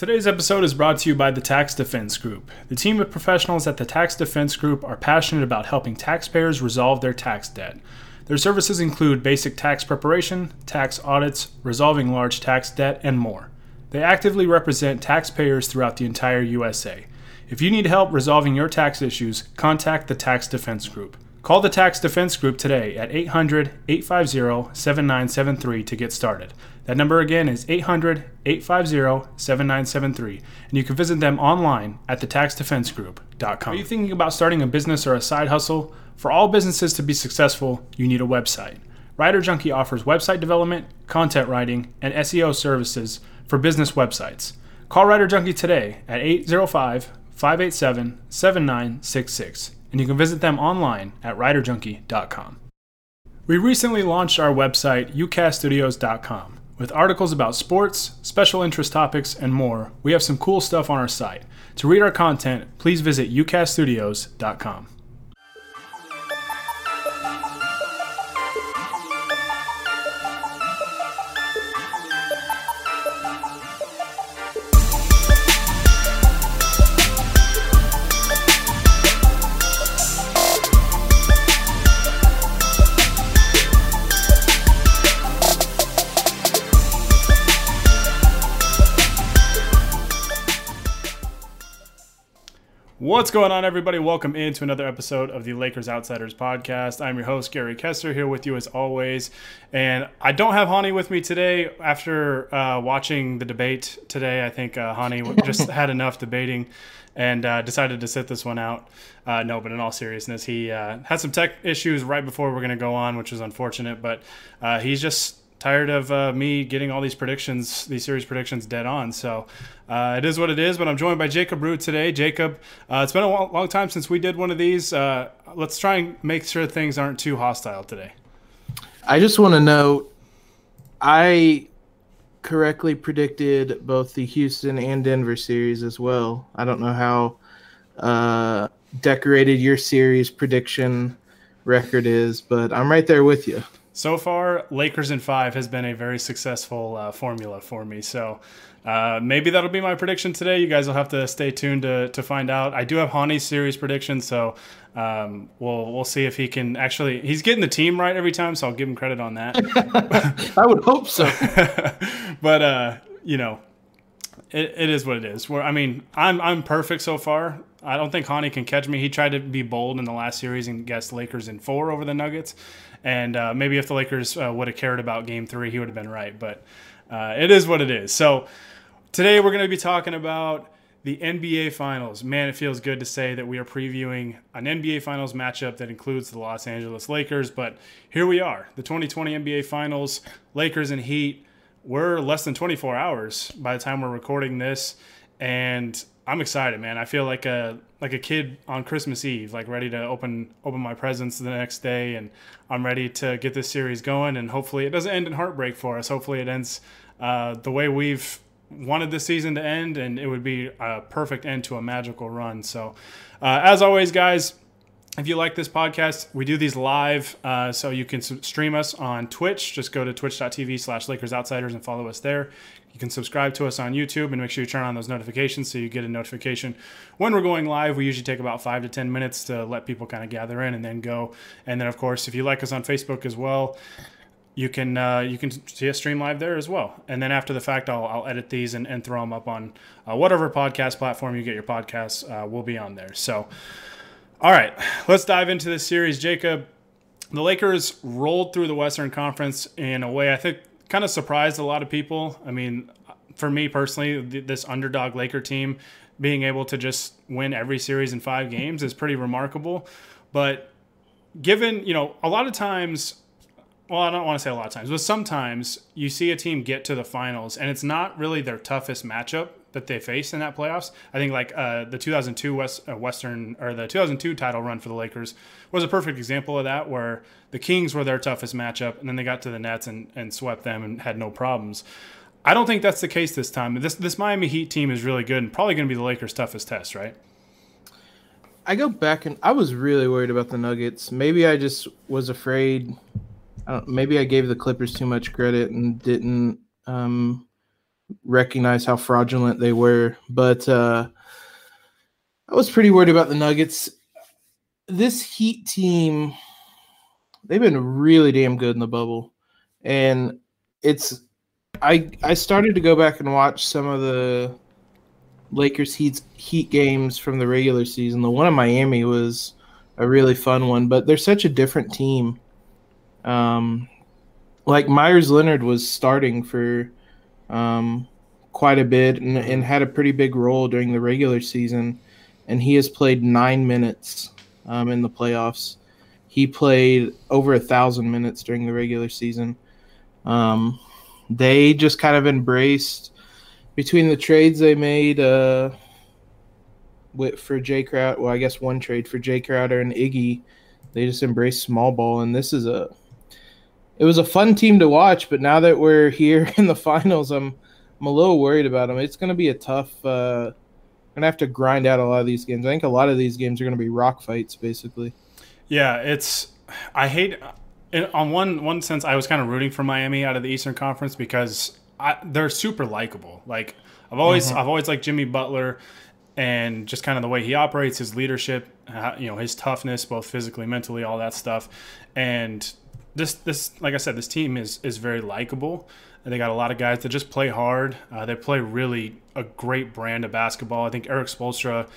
Today's episode is brought to you by the Tax Defense Group. The team of professionals at the Tax Defense Group are passionate about helping taxpayers resolve their tax debt. Their services include basic tax preparation, tax audits, resolving large tax debt, and more. They actively represent taxpayers throughout the entire USA. If you need help resolving your tax issues, contact the Tax Defense Group. Call the Tax Defense Group today at 800 850 7973 to get started. That number again is 800 850 7973, and you can visit them online at thetaxdefensegroup.com. Are you thinking about starting a business or a side hustle? For all businesses to be successful, you need a website. Writer Junkie offers website development, content writing, and SEO services for business websites. Call Writer Junkie today at 805 587 7966, and you can visit them online at writerjunkie.com. We recently launched our website, ucaststudios.com. With articles about sports, special interest topics, and more, we have some cool stuff on our site. To read our content, please visit ucaststudios.com. What's going on, everybody? Welcome into another episode of the Lakers Outsiders podcast. I'm your host, Gary Kessler, here with you as always. And I don't have Hani with me today. After uh, watching the debate today, I think uh, Hani just had enough debating and uh, decided to sit this one out. Uh, no, but in all seriousness, he uh, had some tech issues right before we're going to go on, which is unfortunate. But uh, he's just tired of uh, me getting all these predictions, these series predictions dead on. So uh, it is what it is. But I'm joined by Jacob Root today. Jacob, uh, it's been a long time since we did one of these. Uh, let's try and make sure things aren't too hostile today. I just want to know, I correctly predicted both the Houston and Denver series as well. I don't know how uh, decorated your series prediction record is, but I'm right there with you. So far, Lakers in five has been a very successful uh, formula for me. So uh, maybe that'll be my prediction today. You guys will have to stay tuned to, to find out. I do have Hani's series prediction, so um, we'll we'll see if he can actually. He's getting the team right every time, so I'll give him credit on that. I would hope so. but uh, you know, it, it is what it is. Where I mean, I'm I'm perfect so far. I don't think Hani can catch me. He tried to be bold in the last series and guess Lakers in four over the Nuggets. And uh, maybe if the Lakers uh, would have cared about game three, he would have been right. But uh, it is what it is. So today we're going to be talking about the NBA Finals. Man, it feels good to say that we are previewing an NBA Finals matchup that includes the Los Angeles Lakers. But here we are, the 2020 NBA Finals, Lakers and Heat. We're less than 24 hours by the time we're recording this. And I'm excited, man. I feel like a like a kid on Christmas Eve, like ready to open open my presents the next day, and I'm ready to get this series going. And hopefully, it doesn't end in heartbreak for us. Hopefully, it ends uh, the way we've wanted this season to end, and it would be a perfect end to a magical run. So, uh, as always, guys. If you like this podcast, we do these live, uh, so you can stream us on Twitch. Just go to twitch.tv slash Lakers Outsiders and follow us there. You can subscribe to us on YouTube and make sure you turn on those notifications so you get a notification when we're going live. We usually take about five to 10 minutes to let people kind of gather in and then go. And then, of course, if you like us on Facebook as well, you can uh, you can see us stream live there as well. And then after the fact, I'll, I'll edit these and, and throw them up on uh, whatever podcast platform you get your podcasts. Uh, will be on there. So, all right, let's dive into this series, Jacob. The Lakers rolled through the Western Conference in a way I think kind of surprised a lot of people. I mean, for me personally, this underdog Laker team being able to just win every series in five games is pretty remarkable. But given, you know, a lot of times, well, I don't want to say a lot of times, but sometimes you see a team get to the finals and it's not really their toughest matchup that they face in that playoffs. I think like uh, the 2002 West, uh, Western or the 2002 title run for the Lakers was a perfect example of that, where the Kings were their toughest matchup, and then they got to the Nets and, and swept them and had no problems. I don't think that's the case this time. This this Miami Heat team is really good and probably going to be the Lakers' toughest test, right? I go back and I was really worried about the Nuggets. Maybe I just was afraid. I maybe I gave the Clippers too much credit and didn't um, recognize how fraudulent they were. But uh, I was pretty worried about the Nuggets. This Heat team, they've been really damn good in the bubble, and it's I I started to go back and watch some of the Lakers Heat Heat games from the regular season. The one in Miami was a really fun one, but they're such a different team. Um, like Meyers Leonard was starting for um, quite a bit and, and had a pretty big role during the regular season, and he has played nine minutes um, in the playoffs. He played over a thousand minutes during the regular season. Um, they just kind of embraced between the trades they made uh, with for Jae Crowder. Well, I guess one trade for Jae Crowder and Iggy. They just embraced small ball, and this is a. It was a fun team to watch, but now that we're here in the finals, I'm I'm a little worried about them. It's going to be a tough. Uh, gonna have to grind out a lot of these games. I think a lot of these games are going to be rock fights, basically. Yeah, it's. I hate. In, on one one sense, I was kind of rooting for Miami out of the Eastern Conference because I, they're super likable. Like I've always mm-hmm. I've always liked Jimmy Butler and just kind of the way he operates, his leadership, you know, his toughness, both physically, mentally, all that stuff. And this this like I said, this team is is very likable. They got a lot of guys that just play hard. Uh, they play really a great brand of basketball. I think Erik Spoelstra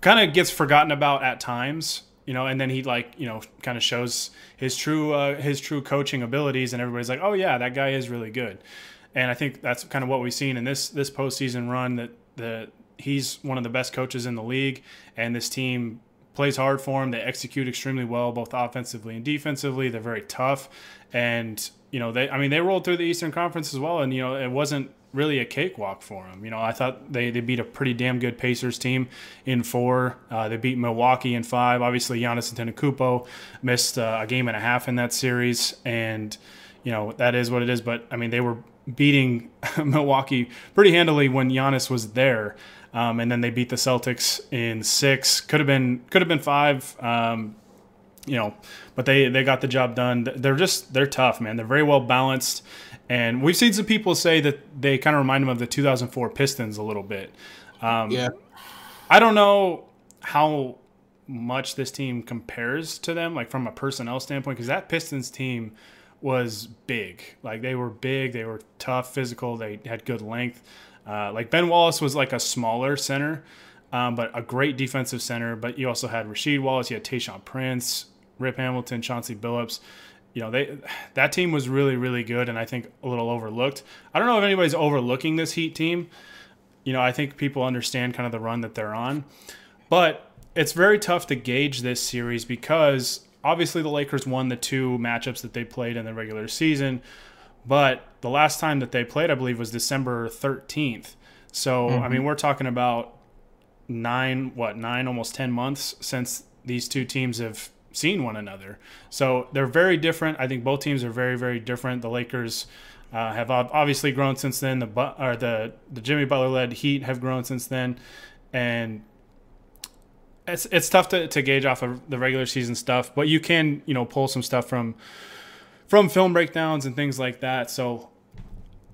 kind of gets forgotten about at times you know, and then he like you know kind of shows his true uh, his true coaching abilities, and everybody's like, oh yeah, that guy is really good. And I think that's kind of what we've seen in this this postseason run that the he's one of the best coaches in the league, and this team plays hard for them. They execute extremely well, both offensively and defensively. They're very tough, and you know they I mean they rolled through the Eastern Conference as well, and you know it wasn't really a cakewalk for them. You know, I thought they, they beat a pretty damn good Pacers team in four. Uh, they beat Milwaukee in five. Obviously, Giannis Antetokounmpo missed uh, a game and a half in that series, and you know that is what it is. But I mean, they were beating Milwaukee pretty handily when Giannis was there. Um, and then they beat the Celtics in six. Could have been could have been five. Um, you know, but they they got the job done. They're just they're tough, man. They're very well balanced. And we've seen some people say that they kind of remind them of the 2004 Pistons a little bit. Um, yeah. I don't know how much this team compares to them, like from a personnel standpoint, because that Pistons team was big. Like they were big, they were tough, physical, they had good length. Uh, like Ben Wallace was like a smaller center, um, but a great defensive center. But you also had Rasheed Wallace, you had Tayshaun Prince, Rip Hamilton, Chauncey Billups you know they that team was really really good and I think a little overlooked. I don't know if anybody's overlooking this Heat team. You know, I think people understand kind of the run that they're on. But it's very tough to gauge this series because obviously the Lakers won the two matchups that they played in the regular season, but the last time that they played I believe was December 13th. So, mm-hmm. I mean, we're talking about 9 what, 9 almost 10 months since these two teams have seen one another. So they're very different. I think both teams are very, very different. The Lakers uh, have obviously grown since then. The or the the Jimmy Butler led Heat have grown since then, and it's it's tough to, to gauge off of the regular season stuff. But you can you know pull some stuff from from film breakdowns and things like that. So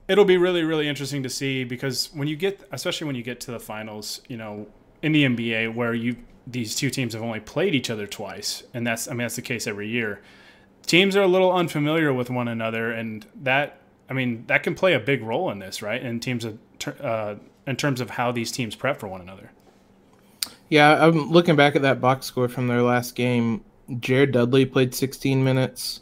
it'll be really really interesting to see because when you get especially when you get to the finals, you know in the NBA where you these two teams have only played each other twice, and that's I mean that's the case every year. Teams are a little unfamiliar with one another, and that I mean that can play a big role in this, right? In teams of uh, in terms of how these teams prep for one another. Yeah, I'm looking back at that box score from their last game. Jared Dudley played 16 minutes.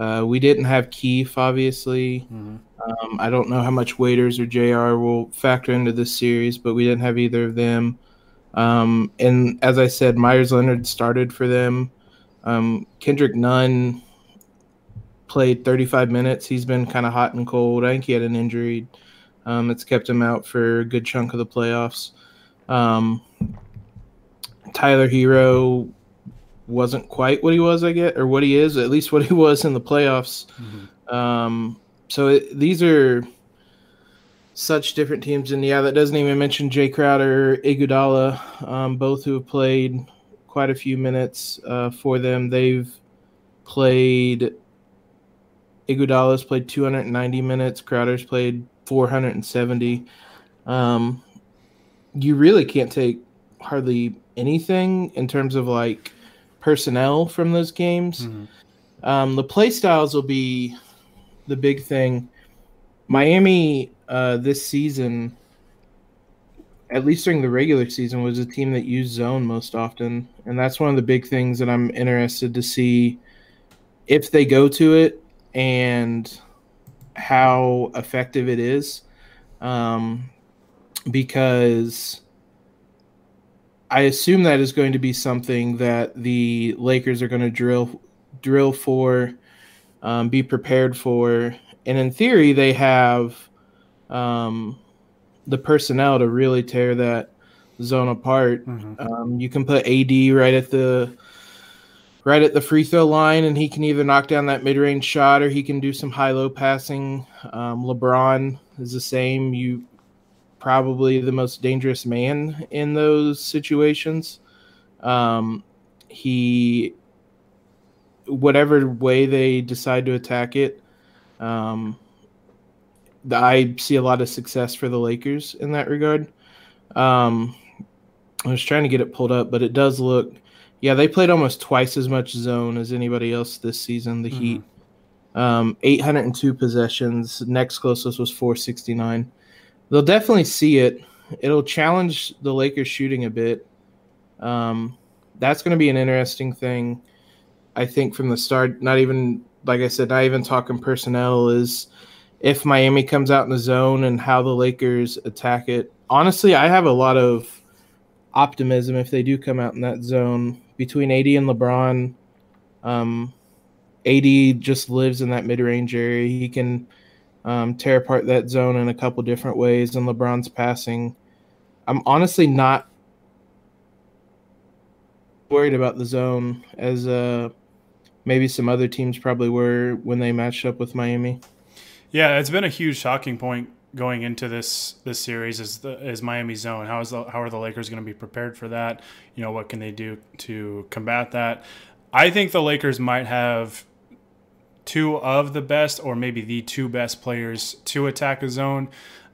Uh, we didn't have Keith, obviously. Mm-hmm. Um, I don't know how much Waiters or JR will factor into this series, but we didn't have either of them. Um, and as I said, Meyers Leonard started for them. Um, Kendrick Nunn played 35 minutes. He's been kind of hot and cold. I think he had an injury um, that's kept him out for a good chunk of the playoffs. Um, Tyler Herro wasn't quite what he was, I get, or what he is, at least what he was in the playoffs. Mm-hmm. Um, so it, these are such different teams. And yeah, that doesn't even mention Jae Crowder, Iguodala, um, both who have played quite a few minutes uh, for them. They've played. Iguodala's played 290 minutes. Crowder's played 470. Um, you really can't take hardly anything in terms of like personnel from those games. Mm-hmm. Um, the play styles will be the big thing. Miami uh, this season, at least during the regular season, was a team that used zone most often, and that's one of the big things that I'm interested to see if they go to it and how effective it is. Um, because I assume that is going to be something that the Lakers are going to drill drill for, um, be prepared for, and in theory, they have um, the personnel to really tear that zone apart. Mm-hmm. Um, you can put AD right at the right at the free throw line, and he can either knock down that mid range shot or he can do some high low passing. Um, LeBron is the same. You probably the most dangerous man in those situations. Um, he, whatever way they decide to attack it, um, I see a lot of success for the Lakers in that regard. Um, I was trying to get it pulled up, but it does look, yeah, they played almost twice as much zone as anybody else this season. The mm-hmm. Heat, um, 802 possessions. Next closest was 469. They'll definitely see it. It'll challenge the Lakers shooting a bit. Um, that's going to be an interesting thing. I think from the start, not even like I said, not even talking personnel is if Miami comes out in the zone and how the Lakers attack it. Honestly, I have a lot of optimism if they do come out in that zone between AD and LeBron. Um, AD just lives in that mid-range area. He can um, tear apart that zone in a couple different ways, and LeBron's passing. I'm honestly not worried about the zone as uh, maybe some other teams probably were when they matched up with Miami. Yeah, it's been a huge shocking point going into this this series is the is Miami zone. How is the, how are the Lakers going to be prepared for that? You know, what can they do to combat that? I think the Lakers might have two of the best, or maybe the two best players to attack a zone.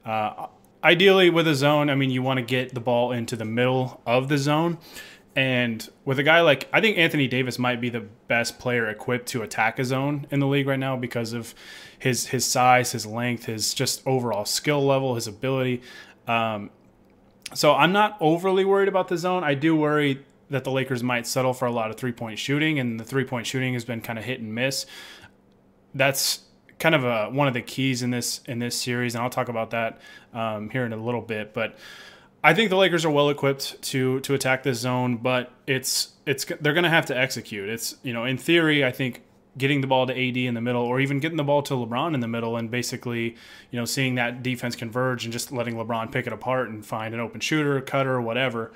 Uh, ideally, with a zone, I mean, you want to get the ball into the middle of the zone. And with a guy like, I think Anthony Davis might be the best player equipped to attack a zone in the league right now because of his his size, his length, his just overall skill level, his ability. Um, so I'm not overly worried about the zone. I do worry that the Lakers might settle for a lot of three point shooting, and the three point shooting has been kind of hit and miss that's kind of a, one of the keys in this in this series, and I'll talk about that um, here in a little bit. But I think the Lakers are well equipped to to attack this zone, but it's it's they're going to have to execute. It's you know in theory, I think getting the ball to AD in the middle, or even getting the ball to LeBron in the middle, and basically you know seeing that defense converge and just letting LeBron pick it apart and find an open shooter, cutter, whatever.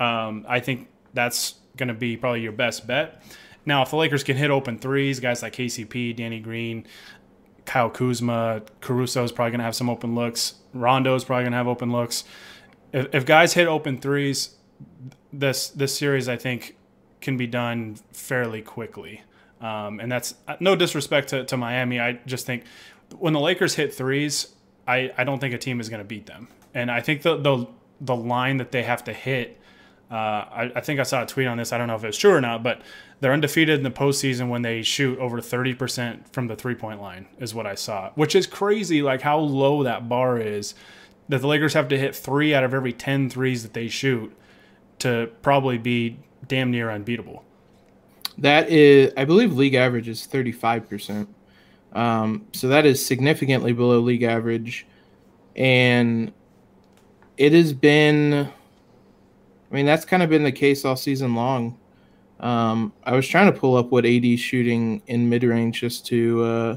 Um, I think that's going to be probably your best bet. Now, if the Lakers can hit open threes, guys like KCP, Danny Green, Kyle Kuzma, Caruso is probably going to have some open looks. Rondo is probably going to have open looks. If, if guys hit open threes, this this series I think can be done fairly quickly. Um, and that's no disrespect to, to Miami. I just think when the Lakers hit threes, I, I don't think a team is going to beat them. And I think the, the the line that they have to hit uh, I, I, think I saw a tweet on this. I don't know if it's true or not, but they're undefeated in the postseason when they shoot over 30% from the three point line, is what I saw, which is crazy, like how low that bar is. That the Lakers have to hit three out of every 10 threes that they shoot to probably be damn near unbeatable. That is, I believe, league average is 35%. Um, so that is significantly below league average. And it has been I mean, that's kind of been the case all season long. Um, I was trying to pull up what AD shooting in mid range just to uh,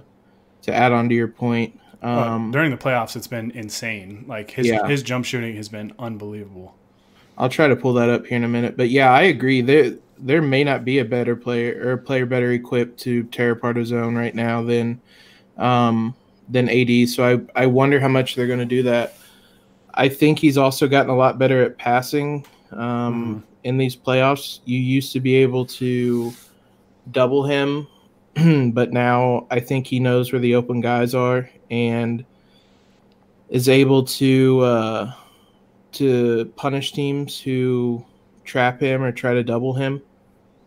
to add on to your point. Um, well, during the playoffs, it's been insane. Like his yeah. his jump shooting has been unbelievable. I'll try to pull that up here in a minute. But yeah, I agree. There there may not be a better player or a player better equipped to tear apart a zone right now than um, than AD. So I I wonder how much they're going to do that. I think he's also gotten a lot better at passing um, mm-hmm. In these playoffs. You used to be able to double him, but now I think he knows where the open guys are. And is able to uh, to punish teams who trap him or try to double him.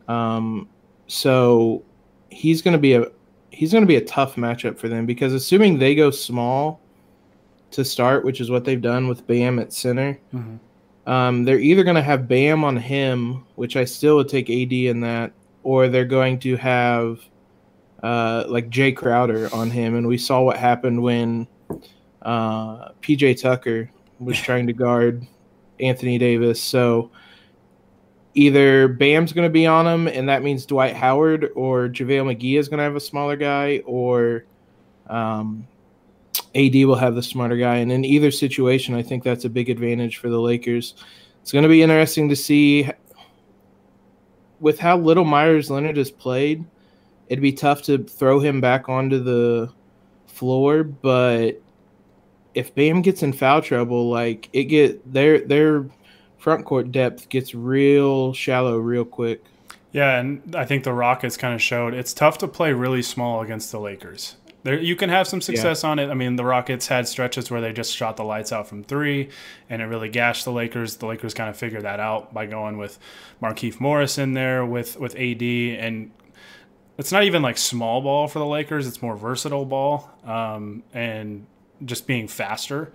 Um, so he's going to be a he's going to be a tough matchup for them because assuming they go small to start, which is what they've done with Bam at center, mm-hmm. Um, they're either going to have Bam on him, which I still would take AD in that, or they're going to have uh, like Jae Crowder on him, and we saw what happened when uh, PJ Tucker was trying to guard Anthony Davis. So either Bam's going to be on him, and that means Dwight Howard or JaVale McGee is going to have a smaller guy, or um, AD will have the smarter guy. And in either situation, I think that's a big advantage for the Lakers. It's going to be interesting to see with how little Meyers Leonard has played. It'd be tough to throw him back onto the floor, but if Bam gets in foul trouble, like it get their their front court depth gets real shallow real quick. Yeah, and I think the Rockets kind of showed it's tough to play really small against the Lakers. There, you can have some success yeah. on it. I mean, the Rockets had stretches where they just shot the lights out from three, and it really gashed the Lakers. The Lakers kind of figured that out by going with Markieff Morris in there with with AD, and it's not even like small ball for the Lakers. It's more versatile ball, um, and just being faster.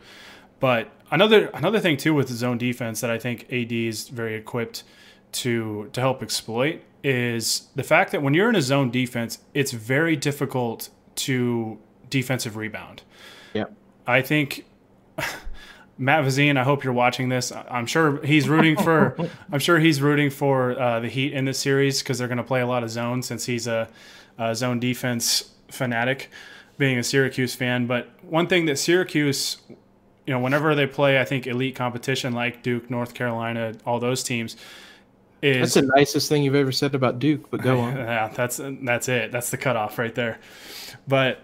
But another another thing too with zone defense that I think AD is very equipped to to help exploit is the fact that when you're in a zone defense, it's very difficult to defensive rebound. Yeah. I think Matt Vazine, I hope you're watching this. I'm sure he's rooting for. I'm sure he's rooting for uh, the Heat in this series because they're going to play a lot of zone since he's a, a, zone defense fanatic, being a Syracuse fan. But one thing that Syracuse, you know, whenever they play, I think elite competition like Duke, North Carolina, all those teams, is that's the nicest thing you've ever said about Duke. But go on. Yeah, that's that's it. That's the cutoff right there. But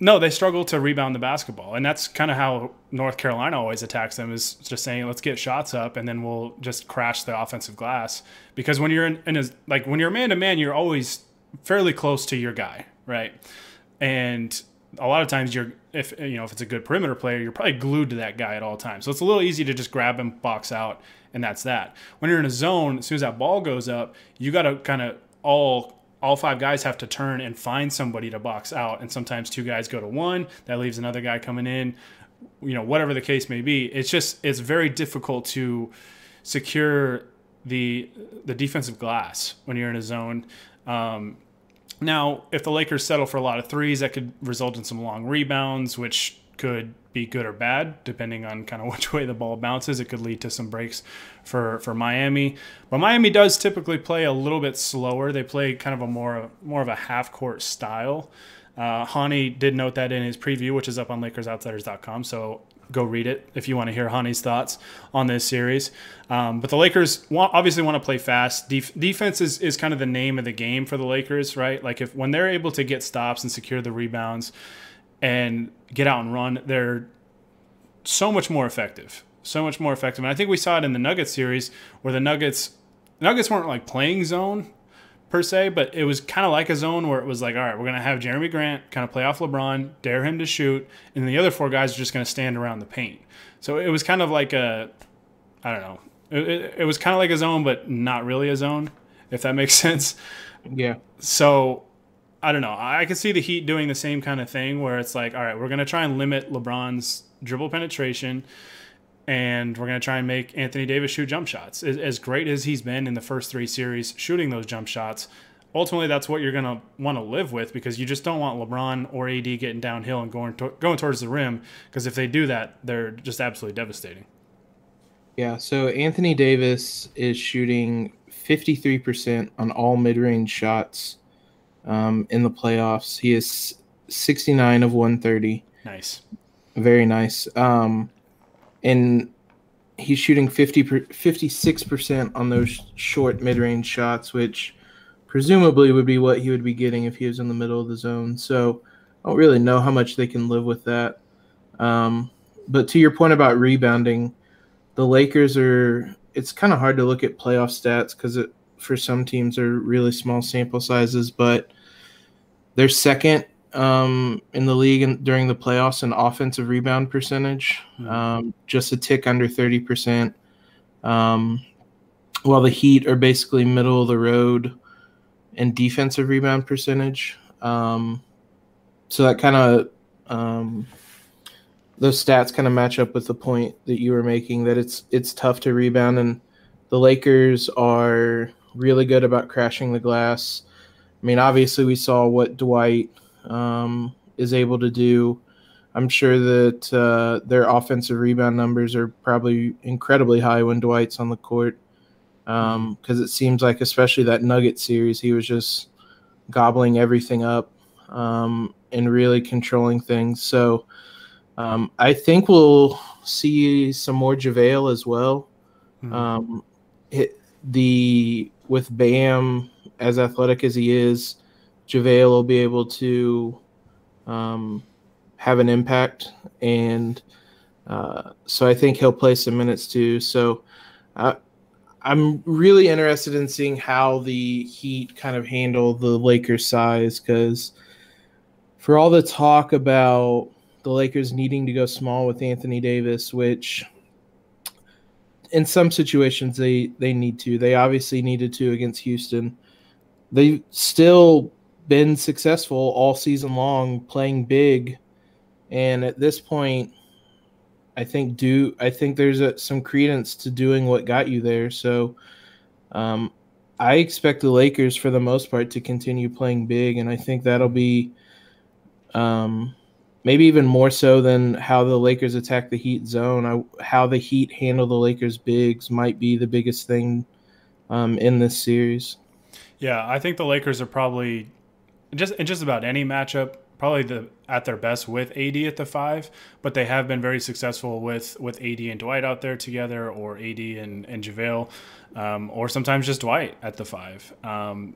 no, they struggle to rebound the basketball, and that's kind of how North Carolina always attacks them. Is just saying, let's get shots up, and then we'll just crash the offensive glass. Because when you're in, in a, like when you're man to man, you're always fairly close to your guy, right? And a lot of times you're if you know if it's a good perimeter player, you're probably glued to that guy at all times. So it's a little easy to just grab him, box out, and that's that. When you're in a zone, as soon as that ball goes up, you got to kind of all all five guys have to turn and find somebody to box out. And sometimes two guys go to one, that leaves another guy coming in. You know, whatever the case may be, it's just it's very difficult to secure the the defensive glass when you're in a zone. Um, now, if the Lakers settle for a lot of threes, that could result in some long rebounds, which could be good or bad depending on kind of which way the ball bounces. It could lead to some breaks for for Miami, but Miami does typically play a little bit slower. They play kind of a more more of a half court style. Uh, Hani did note that in his preview, which is up on LakersOutsiders.com. So go read it if you want to hear Hani's thoughts on this series. Um, but the Lakers want, obviously want to play fast. Def- defense is, is kind of the name of the game for the Lakers, right? Like if when they're able to get stops and secure the rebounds, and get out and run, they're so much more effective. So much more effective. And I think we saw it in the Nuggets series where the Nuggets Nuggets weren't like playing zone per se, but it was kind of like a zone where it was like, all right, we're going to have Jerami Grant kind of play off LeBron, dare him to shoot, and then the other four guys are just going to stand around the paint. So it was kind of like a, I don't know, it, it, it was kind of like a zone, but not really a zone, if that makes sense. Yeah. So I don't know. I could see the Heat doing the same kind of thing where it's like, all right, we're going to try and limit LeBron's dribble penetration and we're going to try and make Anthony Davis shoot jump shots. As great as he's been in the first three series shooting those jump shots, ultimately that's what you're going to want to live with because you just don't want LeBron or AD getting downhill and going to, going towards the rim because if they do that, they're just absolutely devastating. Yeah, so Anthony Davis is shooting 53% on all mid-range shots um, in the playoffs. He is 69 of 130. Nice. Very nice. Um, and he's shooting 50 56% on those short mid-range shots, which presumably would be what he would be getting if he was in the middle of the zone. So I don't really know how much they can live with that. Um, but to your point about rebounding, the Lakers are. It's kind of hard to look at playoff stats because it for some teams are really small sample sizes, but they're second um, in the league in, during the playoffs in offensive rebound percentage, mm-hmm. um, just a tick under 30%. Um, while the Heat are basically middle of the road in defensive rebound percentage. Um, so that kind of um, those stats kind of match up with the point that you were making that it's it's tough to rebound and the Lakers are really good about crashing the glass. I mean, obviously we saw what Dwight um, is able to do. I'm sure that uh, their offensive rebound numbers are probably incredibly high when Dwight's on the court because um, it seems like, especially that Nugget series, he was just gobbling everything up um, and really controlling things. So um, I think we'll see some more JaVale as well. Mm-hmm. Um, it, the with Bam as athletic as he is, JaVale will be able to um, have an impact, and uh, so I think he'll play some minutes too. So. Uh, I'm really interested in seeing how the Heat kind of handle the Lakers size because for all the talk about the Lakers needing to go small with Anthony Davis, which in some situations they they need to. They obviously needed to against Houston. They've still been successful all season long playing big, and at this point, I think do I think there's a, some credence to doing what got you there. So um, I expect the Lakers for the most part to continue playing big, and I think that'll be um, maybe even more so than how the Lakers attack the Heat zone. I, how the Heat handle the Lakers bigs might be the biggest thing um, in this series. Yeah, I think the Lakers are probably just in just about any matchup probably the at their best with AD at the five, but they have been very successful with with AD and Dwight out there together, or AD and and JaVale, um, or sometimes just Dwight at the five. Um,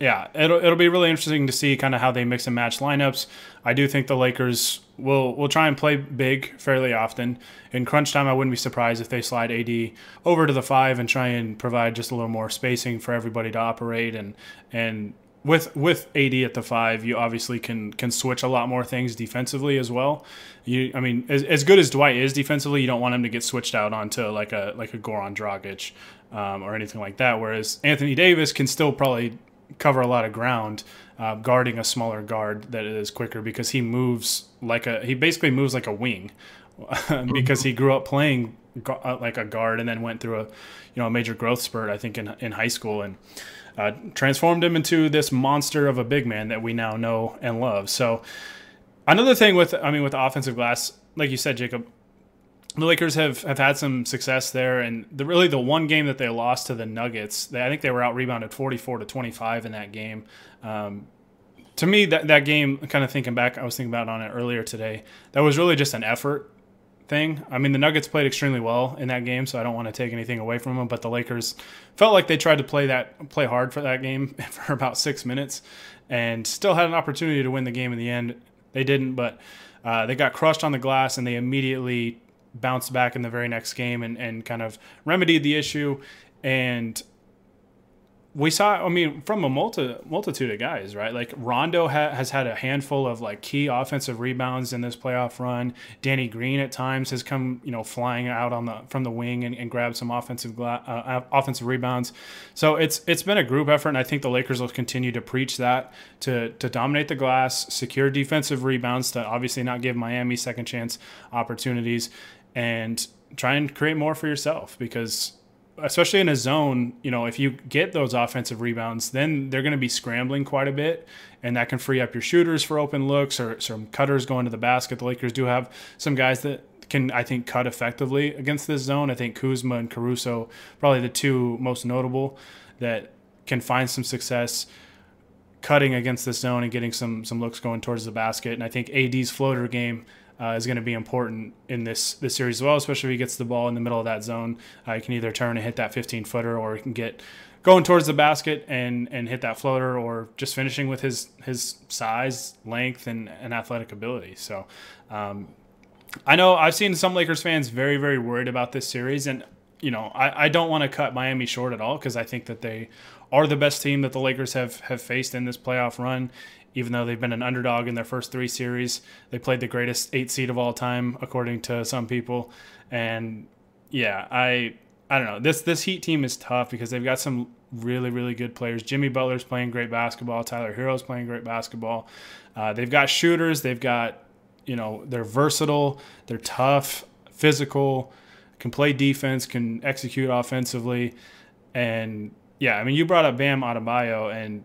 yeah, it'll it'll be really interesting to see kind of how they mix and match lineups. I do think the Lakers will will try and play big fairly often. In crunch time, I wouldn't be surprised if they slide AD over to the five and try and provide just a little more spacing for everybody to operate and and with with AD at the five, you obviously can can switch a lot more things defensively as well. You, I mean, as, as good as Dwight is defensively, you don't want him to get switched out onto like a like a Goran Dragic um, or anything like that. Whereas Anthony Davis can still probably cover a lot of ground uh, guarding a smaller guard that is quicker because he moves like a he basically moves like a wing because he grew up playing uh, like a guard and then went through a you know a major growth spurt I think in in high school and uh, transformed him into this monster of a big man that we now know and love. So another thing with I mean with offensive glass, like you said, Jacob, the Lakers have, have had some success there, and the, really the one game that they lost to the Nuggets, they, I think they were out rebounded forty four to twenty five in that game. Um, to me, that that game, kind of thinking back, I was thinking about on it earlier today. That was really just an effort thing. I mean, the Nuggets played extremely well in that game, so I don't want to take anything away from them. But the Lakers felt like they tried to play that play hard for that game for about six minutes, and still had an opportunity to win the game in the end. They didn't, but uh, they got crushed on the glass, and they immediately bounced back in the very next game and, and kind of remedied the issue. And we saw, I mean, from a multi, multitude of guys, right? Like Rondo ha- has had a handful of like key offensive rebounds in this playoff run. Danny Green at times has come, you know, flying out on the from the wing and, and grabbed some offensive gla- uh, offensive rebounds. So it's it's been a group effort, and I think the Lakers will continue to preach that to to dominate the glass, secure defensive rebounds, to obviously not give Miami second chance opportunities, and try and create more for yourself because especially in a zone, you know, if you get those offensive rebounds, then they're going to be scrambling quite a bit, and that can free up your shooters for open looks or some cutters going to the basket. The Lakers do have some guys that can, I think, cut effectively against this zone. I think Kuzma and Caruso, probably the two most notable that can find some success cutting against this zone and getting some some looks going towards the basket. And I think AD's floater game uh, is going to be important in this this series as well, especially if he gets the ball in the middle of that zone. Uh, he can either turn and hit that 15 footer, or he can get going towards the basket and and hit that floater, or just finishing with his his size, length, and, and athletic ability. So. Um, I know I've seen some Lakers fans very, very worried about this series, and you know I, I don't want to cut Miami short at all because I think that they are the best team that the Lakers have have faced in this playoff run, even though they've been an underdog in their first three series. They played the greatest eight seed of all time, according to some people. And yeah, I I don't know. This this Heat team is tough because they've got some really really good players. Jimmy Butler's playing great basketball. Tyler Herro's playing great basketball. Uh, they've got shooters. They've got you know they're versatile. They're tough, physical, can play defense, can execute offensively, and yeah, I mean you brought up Bam Adebayo and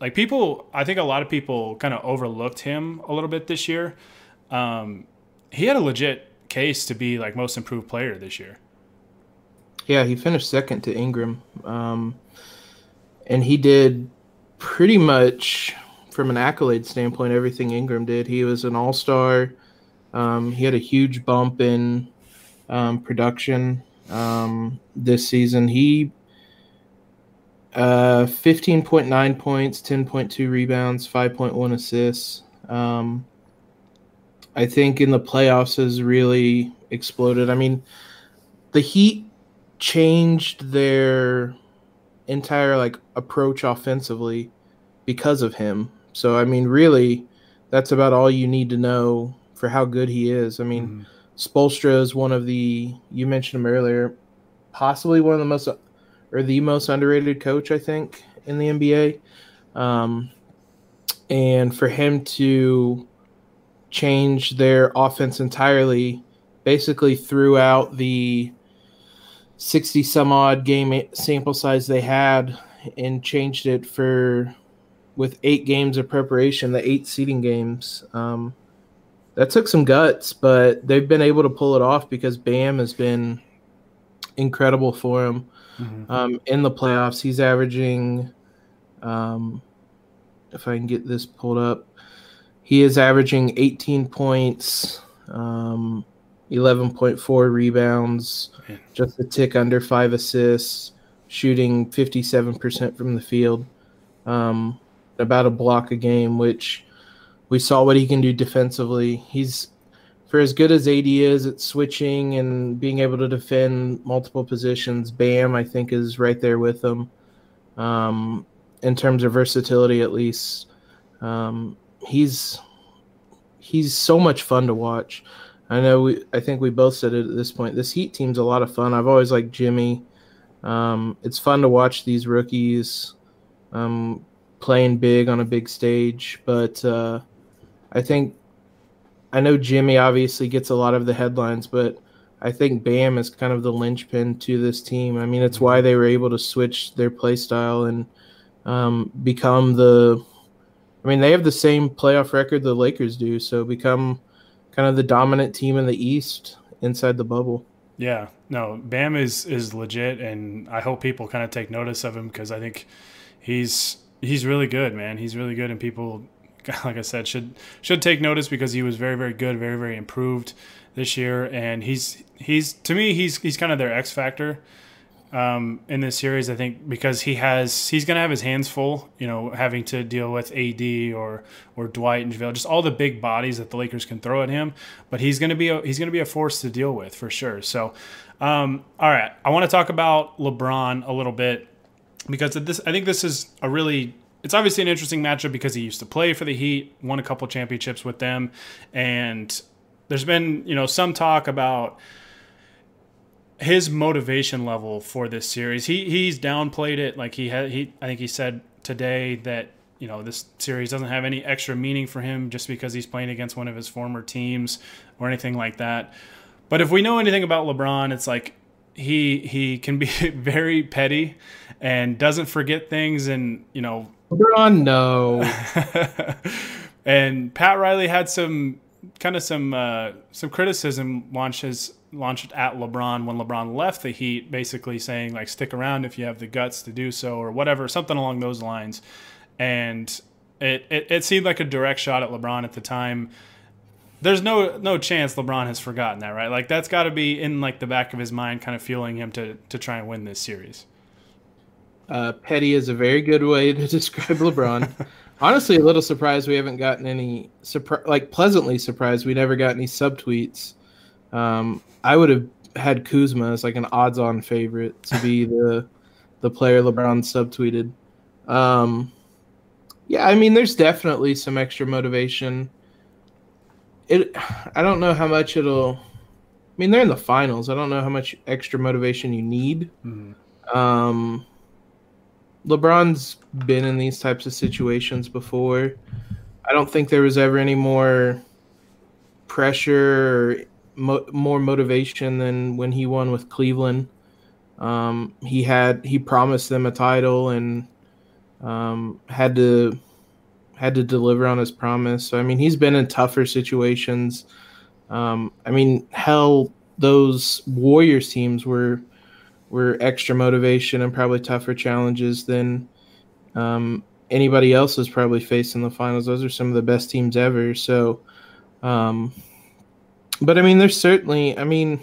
like people. I think a lot of people kind of overlooked him a little bit this year. Um, he had a legit case to be like most improved player this year. Yeah, he finished second to Ingram. Um, and he did pretty much, from an accolade standpoint, everything Ingram did. He was an all star. Um, he had a huge bump in um, production um, this season. He uh, 15.9 points, 10.2 rebounds, 5.1 assists. Um, I think in the playoffs has really exploded. I mean, the Heat changed their entire like approach offensively because of him. So I mean, really, that's about all you need to know for how good he is. I mean, mm-hmm. Spoelstra is one of the you mentioned him earlier, possibly one of the most or the most underrated coach I think in the NBA. Um, and for him to change their offense entirely, basically throughout the 60 some odd game sample size they had and changed it for with eight games of preparation, the eight seeding games. Um, that took some guts, but they've been able to pull it off because Bam has been incredible for him mm-hmm. um, in the playoffs. He's averaging, um, if I can get this pulled up, he is averaging 18 points, um, 11.4 rebounds, Man. just a tick under five assists, shooting 57% from the field, um, about a block a game, which we saw what he can do defensively. He's for as good as AD is at switching and being able to defend multiple positions. Bam, I think, is right there with him um, in terms of versatility, at least. Um, he's he's so much fun to watch. I know we. I think we both said it at this point. This Heat team's a lot of fun. I've always liked Jimmy. Um, it's fun to watch these rookies um, playing big on a big stage. But uh, I think I know Jimmy obviously gets a lot of the headlines, but I think Bam is kind of the linchpin to this team. I mean, it's why mm-hmm. they were able to switch their play style and um, become the. I mean, they have the same playoff record the Lakers do, so become kind of the dominant team in the East inside the bubble. Yeah, no, Bam is is legit, and I hope people kind of take notice of him because I think he's he's really good, man. He's really good, and people, like I said, should should take notice because he was very very good, very very improved this year, and he's he's to me he's he's kind of their X factor um, in this series. I think because he has he's going to have his hands full, you know, having to deal with AD or or Dwight and JaVale, just all the big bodies that the Lakers can throw at him. But he's going to be a, he's going to be a force to deal with for sure. So, um, all right, I want to talk about LeBron a little bit because this I think this is a really it's obviously an interesting matchup because he used to play for the Heat, won a couple championships with them, and there's been you know some talk about his motivation level for this series. He he's downplayed it. Like he had he I think he said today that you know this series doesn't have any extra meaning for him just because he's playing against one of his former teams or anything like that. But if we know anything about LeBron, it's like he he can be very petty and doesn't forget things and you know LeBron no. and Pat Riley had some kind of some uh, some criticism launches launched at LeBron when LeBron left the Heat, basically saying like stick around if you have the guts to do so or whatever, something along those lines. And it, it, it seemed like a direct shot at LeBron at the time. There's no no chance LeBron has forgotten that, right? Like that's got to be in like the back of his mind, kind of fueling him to to try and win this series. Uh, petty is a very good way to describe LeBron. Honestly, a little surprised we haven't gotten any surprise, like pleasantly surprised we never got any subtweets um, I would have had Kuzma as like an odds-on favorite to be the the player LeBron subtweeted. Um, Yeah, I mean, there's definitely some extra motivation. It, I don't know how much it'll. I mean, they're in the finals. I don't know how much extra motivation you need. Mm-hmm. Um, LeBron's been in these types of situations before. I don't think there was ever any more pressure or mo- more motivation than when he won with Cleveland. Um, he had he promised them a title and um, had to had to deliver on his promise. So I mean, he's been in tougher situations. Um, I mean, hell, those Warriors teams were were extra motivation and probably tougher challenges than um, anybody else has probably faced in the finals. Those are some of the best teams ever. So, um, but I mean, there's certainly. I mean,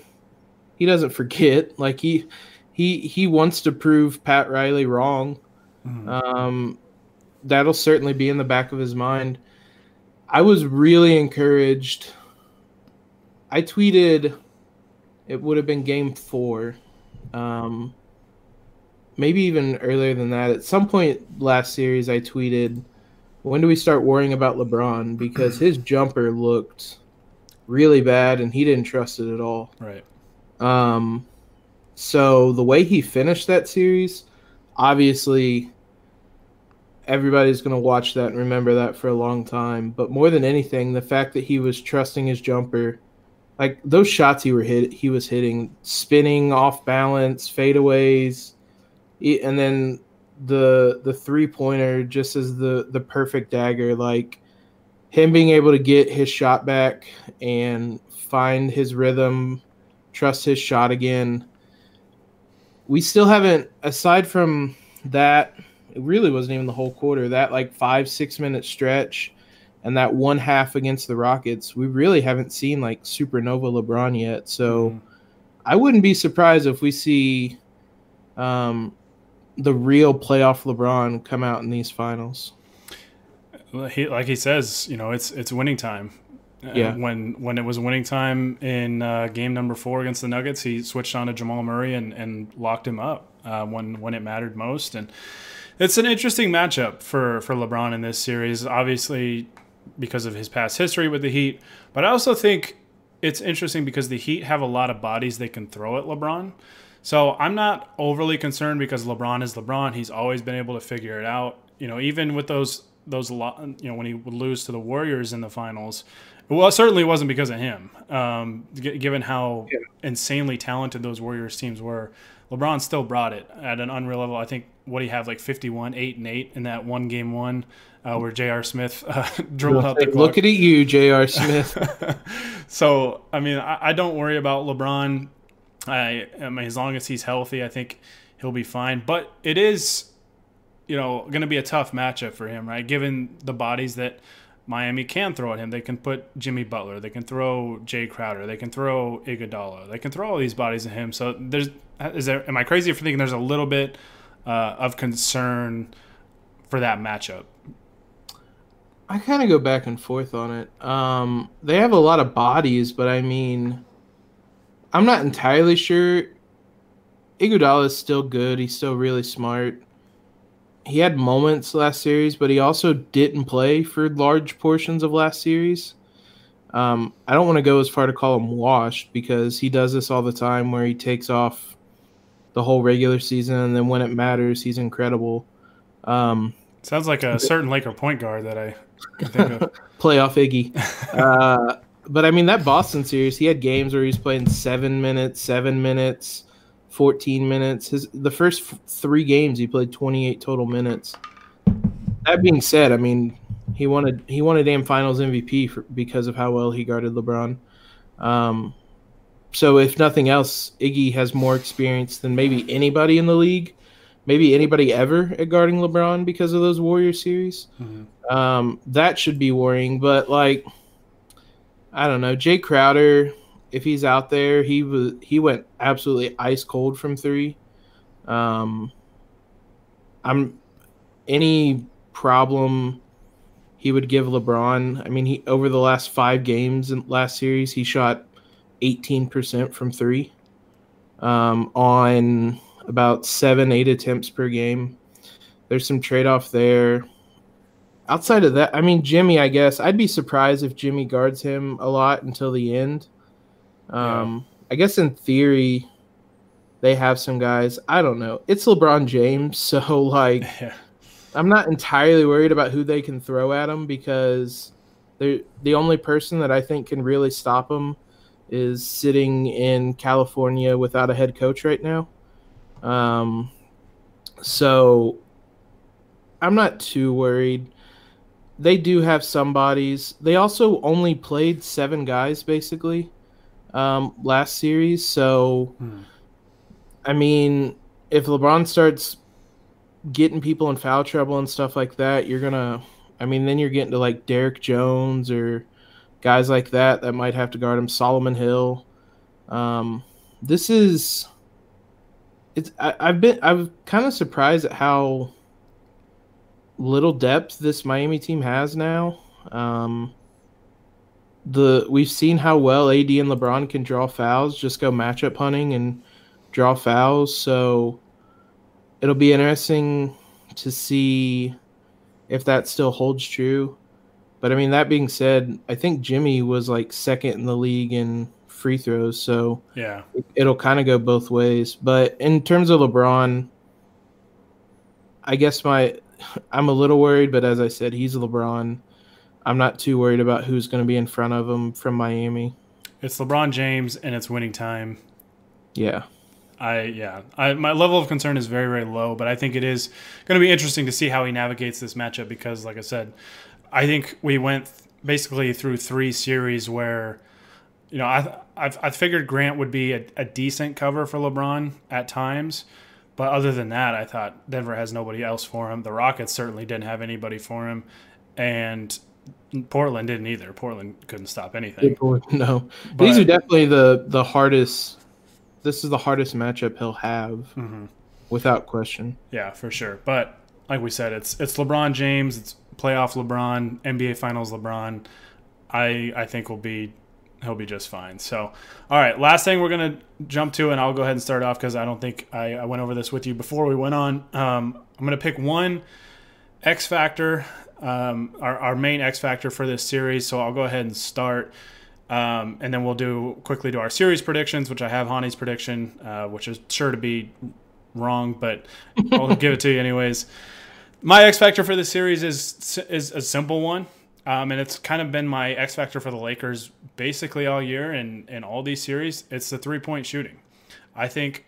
he doesn't forget. Like he he he wants to prove Pat Riley wrong. Mm-hmm. Um, that'll certainly be in the back of his mind. I was really encouraged. I tweeted it would have been game four um, maybe even earlier than that. At some point last series, I tweeted, "When do we start worrying about LeBron?" Because his jumper looked really bad, and he didn't trust it at all. Right. Um, so the way he finished that series, obviously, everybody's going to watch that and remember that for a long time. But more than anything, the fact that he was trusting his jumper like those shots he were hit he was hitting spinning off balance fadeaways. And then the the three pointer just as the the perfect dagger. Like him being able to get his shot back and find his rhythm trust his shot again. We still haven't aside from that it really wasn't even the whole quarter that like five six minute stretch and that one half against the Rockets, we really haven't seen like supernova LeBron yet. So mm-hmm. I wouldn't be surprised if we see um, the real playoff LeBron come out in these finals. He, like he says, you know, it's it's winning time. Uh, yeah. Uh, when when it was winning time in uh, game number four against the Nuggets, he switched on to Jamal Murray and, and locked him up uh, when when it mattered most. And it's an interesting matchup for for LeBron in this series. Obviously, because of his past history with the Heat. But I also think it's interesting because the Heat have a lot of bodies they can throw at LeBron. So I'm not overly concerned because LeBron is LeBron. He's always been able to figure it out. You know, even with those those you know when he would lose to the Warriors in the finals, well, certainly it certainly wasn't because of him. Um, given how yeah. insanely talented those Warriors teams were, LeBron still brought it at an unreal level. I think what he have like 51, eight and eight in that one game one uh, where J.R. Smith uh, dribbled out the clock. Look at you, J.R. Smith. so I mean, I, I, don't worry about LeBron. I, I mean, as long as he's healthy, I think he'll be fine. But it is, you know, going to be a tough matchup for him, right? Given the bodies that Miami can throw at him. They can put Jimmy Butler. They can throw Jae Crowder. They can throw Iguodala. They can throw all these bodies at him. So there's is there am I crazy for thinking there's a little bit uh, of concern for that matchup? I kind of go back and forth on it. Um, they have a lot of bodies, but I mean, I'm not entirely sure. Iguodala is still good. He's still really smart he had moments last series, but he also didn't play for large portions of last series. Um, I don't want to go as far to call him washed because he does this all the time where he takes off the whole regular season and then when it matters, he's incredible. Um, Sounds like a certain Laker point guard that I can think of. Playoff Iggy. uh, but I mean, that Boston series, he had games where he's playing seven minutes, seven minutes. 14 minutes. His the first three games he played 28 total minutes. That being said, I mean he wanted he won a damn Finals MVP for, because of how well he guarded LeBron. Um, so if nothing else, Iggy has more experience than maybe anybody in the league, maybe anybody ever at guarding LeBron because of those Warrior series. Mm-hmm. Um, that should be worrying, but like I don't know, Jae Crowder if he's out there, he was he went absolutely ice cold from three. Um, I'm any problem he would give LeBron. I mean, he over the last five games in last series, he shot 18% from three um, on about seven, eight attempts per game. There's some trade off there. outside of that, I mean Jimmy. I guess I'd be surprised if Jimmy guards him a lot until the end. Um, yeah. I guess in theory, they have some guys. I don't know. It's LeBron James, so like, yeah. I'm not entirely worried about who they can throw at him because they're the only person that I think can really stop him is sitting in California without a head coach right now. Um, so I'm not too worried. They do have some bodies. They also only played seven guys basically um, last series. So, hmm. I mean, if LeBron starts getting people in foul trouble and stuff like that, you're gonna. I mean, then you're getting to like Derrick Jones or guys like that that might have to guard him. Solomon Hill. Um, this is. It's. I, I've been. I'm kind of surprised at how little depth this Miami team has now. Um, the we've seen how well AD and LeBron can draw fouls, just go matchup hunting and draw fouls. So it'll be interesting to see if that still holds true. But I mean, that being said, I think Jimmy was like second in the league in free throws, so yeah, it'll kind of go both ways. But in terms of LeBron, I guess my I'm a little worried, but as I said, he's LeBron. I'm not too worried about who's going to be in front of him from Miami. It's LeBron James, and it's winning time. Yeah. I yeah, I, my level of concern is very very low, but I think it is going to be interesting to see how he navigates this matchup because, like I said, I think we went basically through three series where, you know, I I've, I figured Grant would be a, a decent cover for LeBron at times, but other than that, I thought Denver has nobody else for him. The Rockets certainly didn't have anybody for him, and Portland didn't either. Portland couldn't stop anything. No, but, these are definitely the the hardest. This is the hardest matchup he'll have, mm-hmm. without question. Yeah, for sure. But like we said, it's it's LeBron James. It's playoff LeBron, NBA Finals LeBron, I I think will be he'll be just fine. So, all right, last thing we're gonna jump to, and I'll go ahead and start off because I don't think I, I, went over this with you before we went on. Um, I'm gonna pick one X factor, um, our our main X factor for this series. So I'll go ahead and start. Um, and then we'll do quickly to our series predictions, which I have Hani's prediction, uh, which is sure to be wrong, but I'll give it to you anyways my X factor for this series is is a simple one, um, and it's kind of been my X factor for the Lakers basically all year and in all these series. It's the three point shooting. I think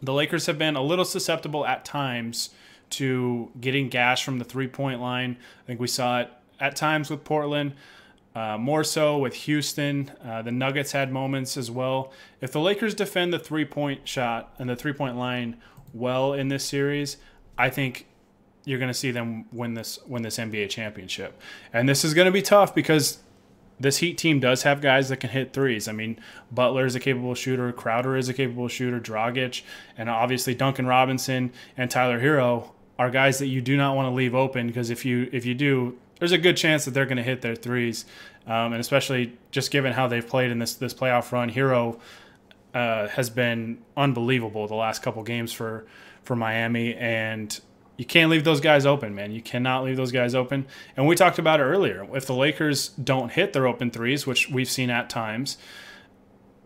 the Lakers have been a little susceptible at times to getting gas from the three point line. I think we saw it at times with Portland. Uh, more so with Houston. Uh, the Nuggets had moments as well. If the Lakers defend the three point shot and the three point line well in this series, I think you're going to see them win this win this NBA championship. And this is going to be tough because this Heat team does have guys that can hit threes. I mean, Butler is a capable shooter, Crowder is a capable shooter, Dragic, and obviously Duncan Robinson and Tyler Herro are guys that you do not want to leave open because if you if you do, there's a good chance that they're going to hit their threes. Um, and especially just given how they've played in this this playoff run, Herro uh, has been unbelievable the last couple games for for Miami, and you can't leave those guys open, man. You cannot leave those guys open. And we talked about it earlier. If the Lakers don't hit their open threes, which we've seen at times,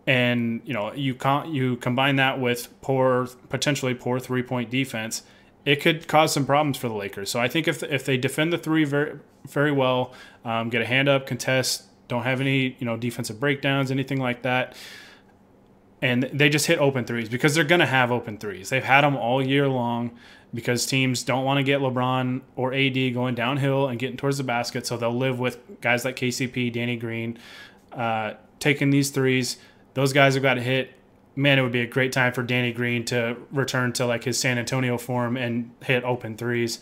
and you know you con- you combine that with poor, potentially poor three point defense, it could cause some problems for the Lakers. So I think if if they defend the three very very well, um, get a hand up, contest, don't have any you know defensive breakdowns, anything like that. And they just hit open threes because they're going to have open threes. They've had them all year long because teams don't want to get LeBron or AD going downhill and getting towards the basket. So they'll live with guys like KCP, Danny Green, uh, taking these threes. Those guys have got to hit. Man, it would be a great time for Danny Green to return to like his San Antonio form and hit open threes.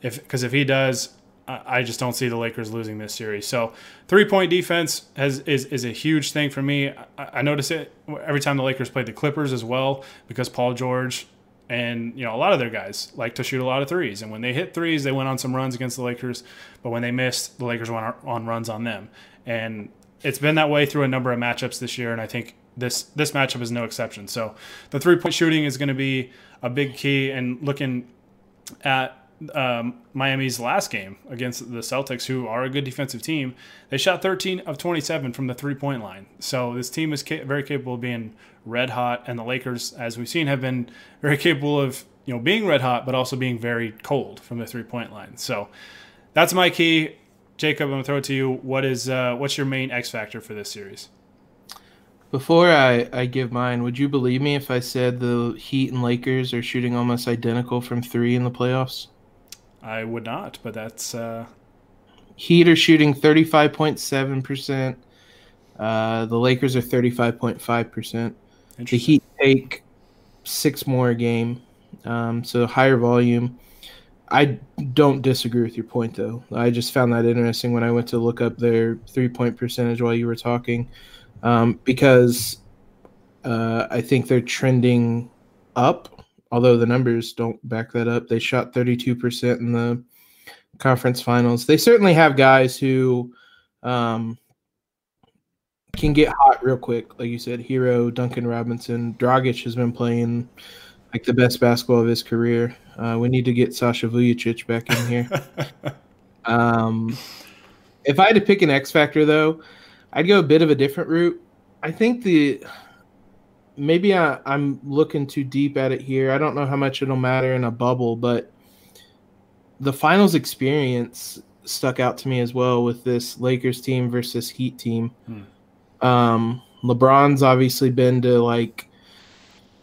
If because if he does, I just don't see the Lakers losing this series. So three point defense has is, is a huge thing for me. I, I notice it every time the Lakers played the Clippers as well because Paul George and you know, a lot of their guys like to shoot a lot of threes. And when they hit threes, they went on some runs against the Lakers. But when they missed, the Lakers went on runs on them. And it's been that way through a number of matchups this year. And I think this this matchup is no exception. So the three point shooting is going to be a big key. And looking at um, Miami's last game against the Celtics, who are a good defensive team, they shot 13 of 27 from the three point line. So this team is ca- very capable of being red hot, and the Lakers, as we've seen, have been very capable of you know being red hot, but also being very cold from the three point line. So that's my key. Jacob, I'm gonna throw it to you. What is uh, what's your main X factor for this series? Before I, I give mine, would you believe me if I said the Heat and Lakers are shooting almost identical from three in the playoffs? I would not, but that's uh, Heat are shooting 35.7%. Uh, the Lakers are 35.5%. The. Heat take six more a game, um, so higher volume. I don't disagree with your point, though. I just found that interesting when I went to look up their three point percentage while you were talking, um, because uh, I think they're trending up, although the numbers don't back that up. They shot 32% in the conference finals. They certainly have guys who um, can get hot real quick. Like you said, Herro, Duncan Robinson, Dragic has been playing like the best basketball of his career. Uh, we need to get Sasha Vujacic back in here. um, if I had to pick an X factor, though, I'd go a bit of a different route. I think the maybe I, I'm looking too deep at it here. I don't know how much it'll matter in a bubble, but the finals experience stuck out to me as well with this Lakers team versus Heat team. Um, LeBron's obviously been to like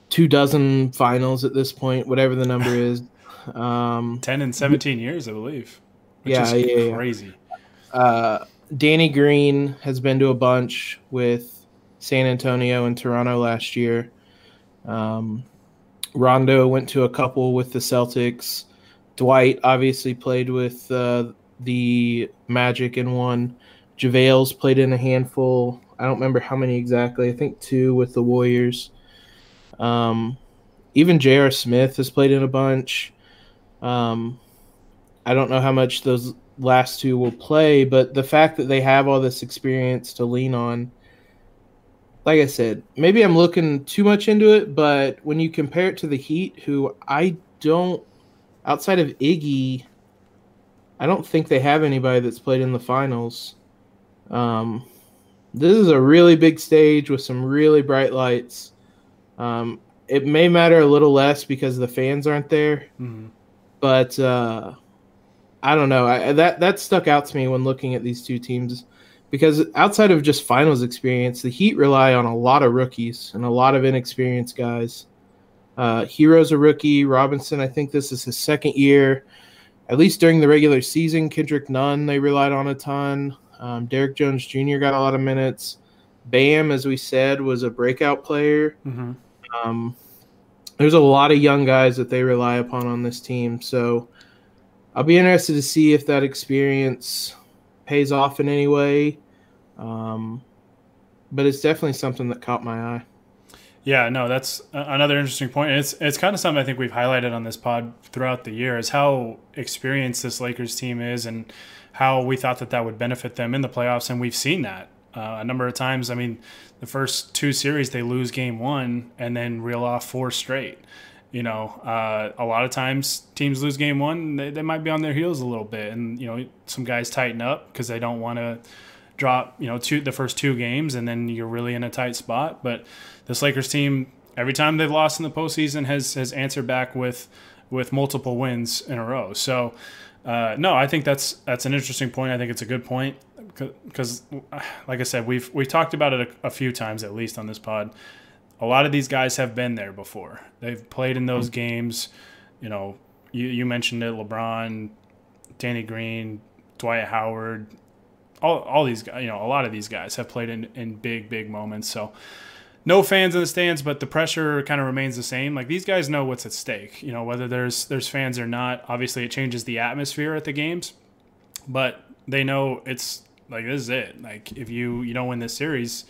two dozen finals at this point, whatever the number is. Um, 10 and 17 years, I believe. Which Yeah, is yeah, yeah. crazy. uh, Danny Green has been to a bunch with San Antonio and Toronto last year. Um, Rondo went to a couple with the Celtics. Dwight obviously played with uh, the Magic in one. JaVale's played in a handful. I don't remember how many exactly. I think two with the Warriors. Um, even J.R. Smith has played in a bunch. Um, I don't know how much those last two will play, but the fact that they have all this experience to lean on, like I said, maybe I'm looking too much into it, but when you compare it to the Heat, who I don't, outside of Iggy, I don't think they have anybody that's played in the finals. Um, this is a really big stage with some really bright lights. Um, it may matter a little less because the fans aren't there, Mhm. but uh, I don't know. I, that that stuck out to me when looking at these two teams because outside of just finals experience, the Heat rely on a lot of rookies and a lot of inexperienced guys. Uh, Herro's a rookie. Robinson, I think this is his second year. At least during the regular season, Kendrick Nunn they relied on a ton. Um, Derrick Jones Jr. got a lot of minutes. Bam, as we said, was a breakout player. Mhm. Um, there's a lot of young guys that they rely upon on this team. So I'll be interested to see if that experience pays off in any way. Um, but it's definitely something that caught my eye. Yeah, no, that's another interesting point. It's it's kind of something I think we've highlighted on this pod throughout the year is how experienced this Lakers team is and how we thought that that would benefit them in the playoffs, and we've seen that uh, a number of times. I mean, the first two series they lose game one and then reel off four straight. You know, uh, a lot of times teams lose game one, they, they might be on their heels a little bit, and you know some guys tighten up because they don't want to drop you know two the first two games and then you're really in a tight spot. But this Lakers team, every time they've lost in the postseason, has has answered back with with multiple wins in a row. So. Uh, no, I think that's that's an interesting point. I think it's a good point because, like I said, we've we've talked about it a, a few times at least on this pod. A lot of these guys have been there before. They've played in those mm-hmm. games. You know, you, you mentioned it, LeBron, Danny Green, Dwight Howard, all, all these guys. You know, a lot of these guys have played in, in big big moments. So no fans in the stands, but the pressure kind of remains the same. Like these guys know what's at stake. You know, whether there's there's fans or not. Obviously, it changes the atmosphere at the games, but they know it's like this is it. Like if you you don't win this series,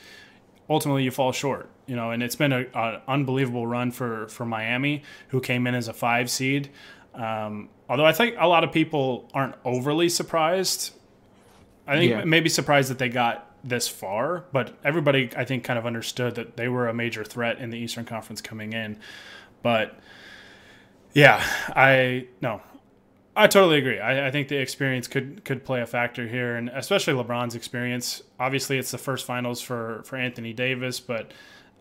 ultimately you fall short. You know, and it's been a, a unbelievable run for for Miami, who came in as a five seed. Um, although I think a lot of people aren't overly surprised. I think Yeah. maybe surprised that they got this far, but everybody I think kind of understood that they were a major threat in the Eastern Conference coming in. But yeah, I no, I totally agree. I, I, think the experience could could play a factor here, and especially LeBron's experience. Obviously, it's the first finals for for Anthony Davis, but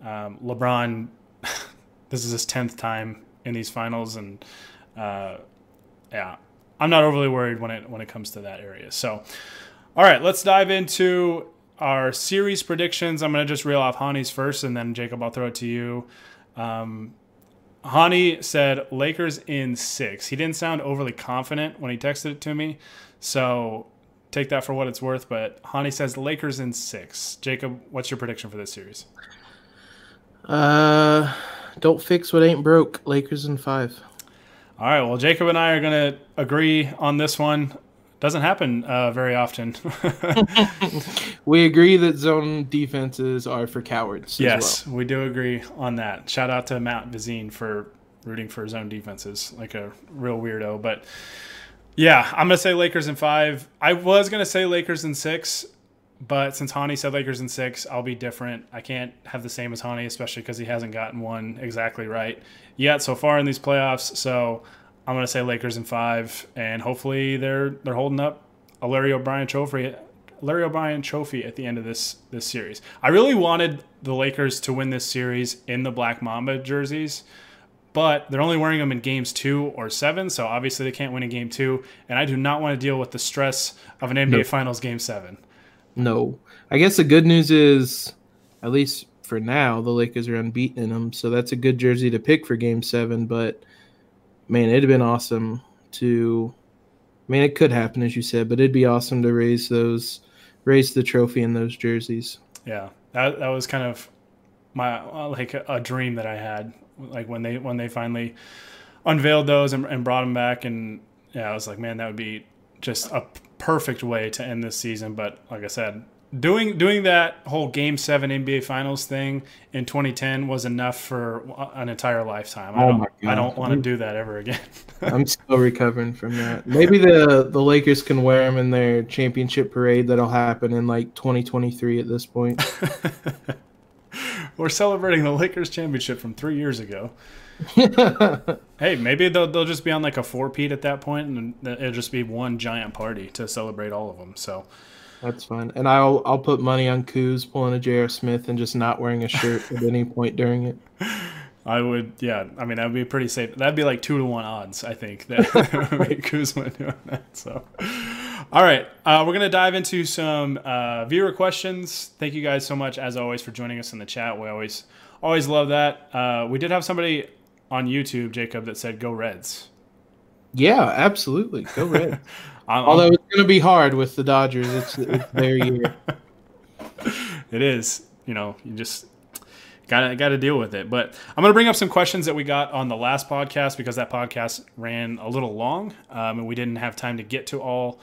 um, LeBron, this is his tenth time in these finals, and uh, yeah, I'm not overly worried when it when it comes to that area. So, all right, let's dive into our series predictions. I'm gonna just reel off Hani's first, and then Jacob, I'll throw it to you. Um, Hani said Lakers in six. He didn't sound overly confident when he texted it to me, so take that for what it's worth. But Hani says Lakers in six. Jacob, what's your prediction for this series? Uh, don't fix what ain't broke. Lakers in five. All right. Well, Jacob and I are going to agree on this one doesn't happen uh, very often. we agree that zone defenses are for cowards. Yes, well. we do agree on that. Shout out to Matt Vizine for rooting for zone defenses, like a real weirdo. But yeah, I'm gonna say Lakers in five. I was gonna say Lakers in six, but since Hani said Lakers in six, I'll be different. I can't have the same as Hani, especially because he hasn't gotten one exactly right yet so far in these playoffs. So I'm going to say Lakers in five, and hopefully they're they're holding up a Larry O'Brien trophy. Larry O'Brien trophy at the end of this this series. I really wanted the Lakers to win this series in the Black Mamba jerseys, but they're only wearing them in games two or seven, so obviously they can't win in game two. And I do not want to deal with the stress of an NBA nope. Finals game seven. No, I guess the good news is, at least for now, the Lakers are unbeaten in them, so that's a good jersey to pick for game seven. But man, it'd have been awesome to. I mean, it could happen as you said, but it'd be awesome to raise those, raise the trophy in those jerseys. Yeah, that that was kind of my uh, like a, a dream that I had, like when they when they finally unveiled those and, and brought them back, and yeah, I was like, man, that would be just a perfect way to end this season. But like I said, doing doing that whole Game Seven NBA Finals thing in 2010 was enough for an entire lifetime. I oh don't, I don't want to do that ever again. I'm still recovering from that. Maybe the the Lakers can wear them in their championship parade that'll happen in like 2023 at this point. We're celebrating the Lakers championship from three years ago. hey, maybe they'll they'll just be on like a four peat at that point, and it'll just be one giant party to celebrate all of them. So that's fine. And I'll I'll put money on Kuz pulling a J.R. Smith and just not wearing a shirt at any point during it. I would, yeah. I mean, that would be pretty safe. That'd be like two to one odds, I think, that Kuzma doing that. So, all right, uh, we're gonna dive into some uh, viewer questions. Thank you guys so much, as always, for joining us in the chat. We always, always love that. Uh, we did have somebody on YouTube, Jacob, that said, "Go Reds." Yeah, absolutely. Go Reds. I'm, Although it's going to be hard with the Dodgers, it's, it's their year. it is. You know, you just got to got to deal with it. But I'm going to bring up some questions that we got on the last podcast because that podcast ran a little long um, and we didn't have time to get to all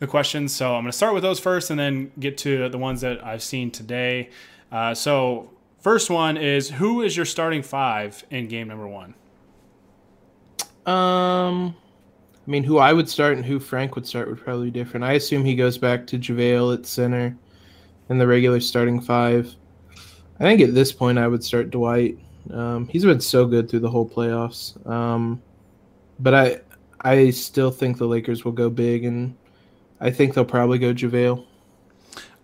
the questions. So I'm going to start with those first and then get to the ones that I've seen today. Uh, so first one is who is your starting five in game number one? Um, I mean, who I would start and who Frank would start would probably be different. I assume he goes back to JaVale at center in the regular starting five. I think at this point I would start Dwight. Um, he's been so good through the whole playoffs. Um, but I I still think the Lakers will go big, and I think they'll probably go JaVale.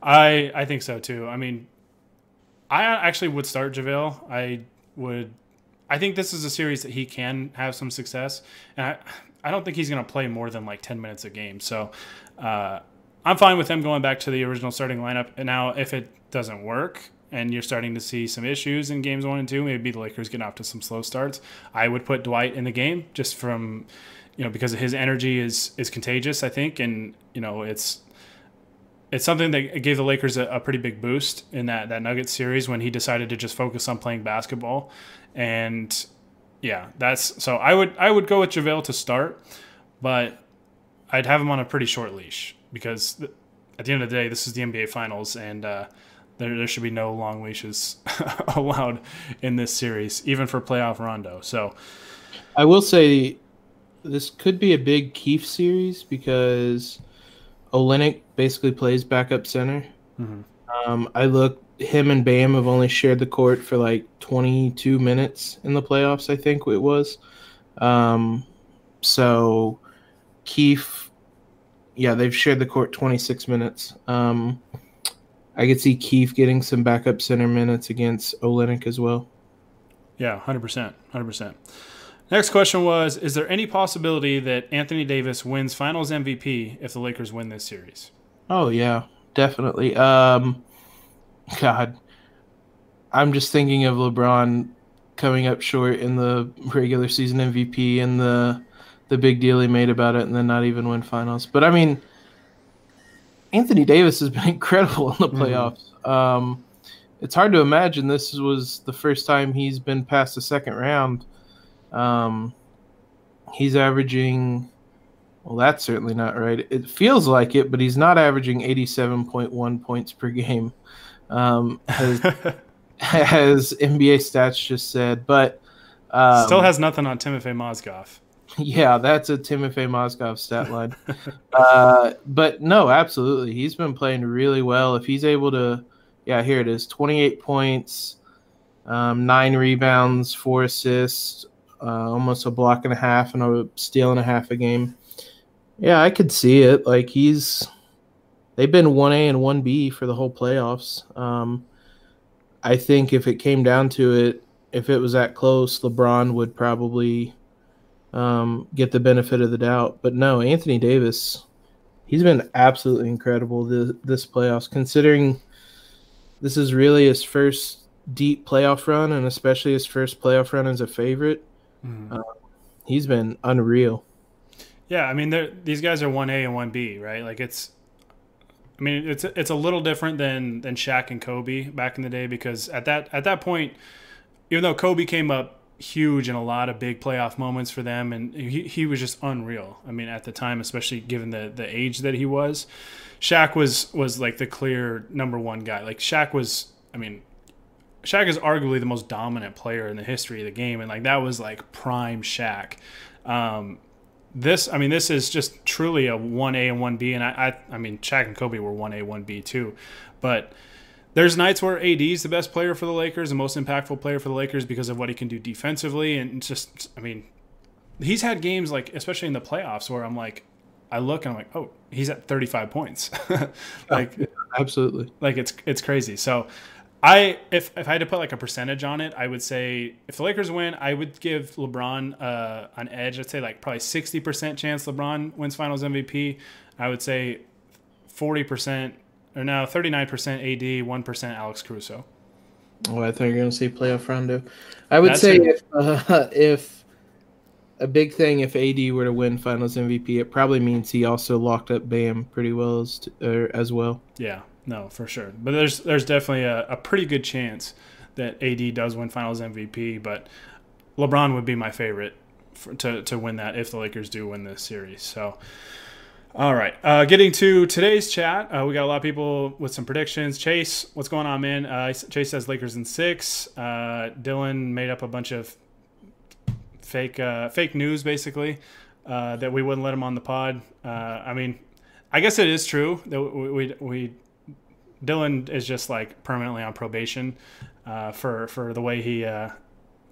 I I think so too. I mean, I actually would start JaVale. I would. I think this is a series that he can have some success, and I I don't think he's going to play more than like 10 minutes a game. So uh, I'm fine with him going back to the original starting lineup. And now, if it doesn't work and you're starting to see some issues in games one and two, maybe the Lakers get off to some slow starts. I would put Dwight in the game just from, you know, because his energy is is contagious. I think, and you know, it's it's something that gave the Lakers a, a, pretty big boost in that that Nuggets series when he decided to just focus on playing basketball. And yeah, that's so I would I would go with JaVale to start, but I'd have him on a pretty short leash because at the end of the day, this is the NBA Finals, and uh, there there should be no long leashes allowed in this series, even for playoff Rondo. So, I will say this could be a big Keefe series because Olynyk basically plays backup center. Mm-hmm. Um, I look him and Bam have only shared the court for like 22 minutes in the playoffs, I think it was. Um, so Keefe, yeah, they've shared the court 26 minutes. Um, I could see Keefe getting some backup center minutes against Olynyk as well. Yeah, 100%. 100%. Next question was Is there any possibility that Anthony Davis wins finals MVP if the Lakers win this series? Oh, yeah, definitely. Um, God, I'm just thinking of LeBron coming up short in the regular season MVP and the the big deal he made about it and then not even win finals. But I mean, Anthony Davis has been incredible in the mm-hmm. playoffs. Mm-hmm. Um, it's hard to imagine this was the first time he's been past the second round. Um, he's averaging, well, that's certainly not right. It feels like it, but he's not averaging 87.1 points per game, um, as, as NBA stats just said. But um, still has nothing on Timofey Mozgov. Yeah, that's a Timofey Mozgov stat line. uh, but no, absolutely, he's been playing really well. If he's able to, yeah, here it is: twenty-eight points, um, nine rebounds, four assists, uh, almost a block and a half, and a steal and a half a game. Yeah, I could see it. Like he's, they've been one A and one B for the whole playoffs. Um, I think if it came down to it, if it was that close, LeBron would probably um, get the benefit of the doubt. But no, Anthony Davis, he's been absolutely incredible this, this playoffs, considering this is really his first deep playoff run, and especially his first playoff run as a favorite. Mm. Uh, he's been unreal. Yeah, I mean, these guys are one A and one B, right? Like it's, I mean, it's it's a little different than than Shaq and Kobe back in the day because at that at that point, even though Kobe came up huge in a lot of big playoff moments for them, and he, he was just unreal. I mean, at the time, especially given the the age that he was, Shaq was was like the clear number one guy. Like Shaq was, I mean, Shaq is arguably the most dominant player in the history of the game, and like that was like prime Shaq. Um, this, I mean, this is just truly a one A and one B, and I, I, I mean, Shaq and Kobe were one A, one B too, but there's nights where AD is the best player for the Lakers, the most impactful player for the Lakers because of what he can do defensively, and just I mean, he's had games like especially in the playoffs where I'm like, I look and I'm like, oh, he's at 35 points, like yeah, absolutely, like it's it's crazy. So. I if, if I had to put like a percentage on it, I would say if the Lakers win, I would give LeBron uh, an edge. I'd say like probably sixty percent chance LeBron wins Finals MVP. I would say forty percent or now 39% AD, 1% Alex Caruso. Oh, I thought you were going to say playoff Rondo. I would That's say if, uh, if a big thing, if AD were to win Finals MVP, it probably means he also locked up Bam pretty well as, as well. Yeah, no, for sure. But there's there's definitely a, a pretty good chance that AD does win Finals MVP. But LeBron would be my favorite for, to to win that if the Lakers do win this series. So. All right. Uh, getting to today's chat, uh, we got a lot of people with some predictions. Chase, what's going on, man? Uh, Chase says Lakers in six. Uh, Dylan made up a bunch of fake uh, fake news, basically, uh, that we wouldn't let him on the pod. I mean, I guess it is true that we, we, we Dylan is just like permanently on probation for for the way he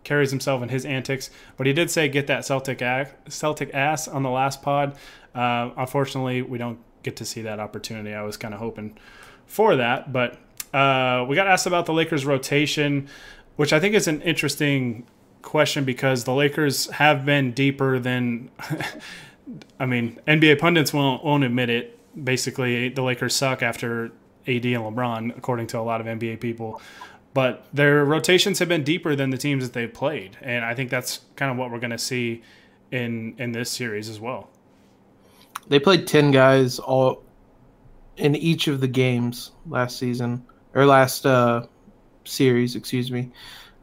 carries himself and his antics. But he did say get that Celtic ass, Celtic ass on the last pod. Uh, unfortunately, we don't get to see that opportunity. I was kind of hoping for that, but uh, we got asked about the Lakers rotation, which I think is an interesting question because the Lakers have been deeper than. I mean, NBA pundits won't, won't admit it. Basically, the Lakers suck after AD and LeBron, according to a lot of NBA people but their rotations have been deeper than the teams that they've played, and I think that's kind of what we're going to see in in this series as well. They played ten guys all in each of the games last season or last uh, series, excuse me.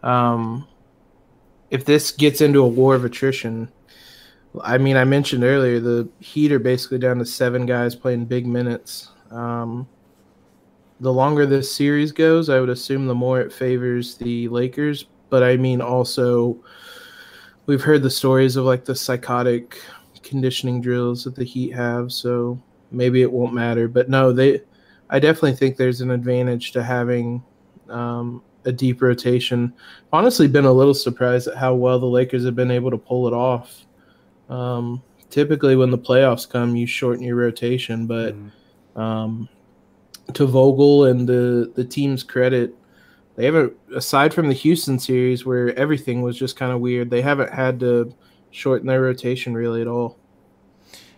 Um, if this gets into a war of attrition, I mean, I mentioned earlier the Heat are basically down to seven guys playing big minutes. Um, the longer this series goes, I would assume the more it favors the Lakers. But I mean, also, we've heard the stories of like the psychotic conditioning drills that the Heat have, so maybe it won't matter. But no, they, I definitely think there's an advantage to having um, a deep rotation. Honestly, been a little surprised at how well the Lakers have been able to pull it off. Um, typically when the playoffs come, you shorten your rotation. But mm-hmm. um, to Vogel and the the team's credit, they haven't aside from the Houston series where everything was just kind of weird. They haven't had to shorten their rotation really at all.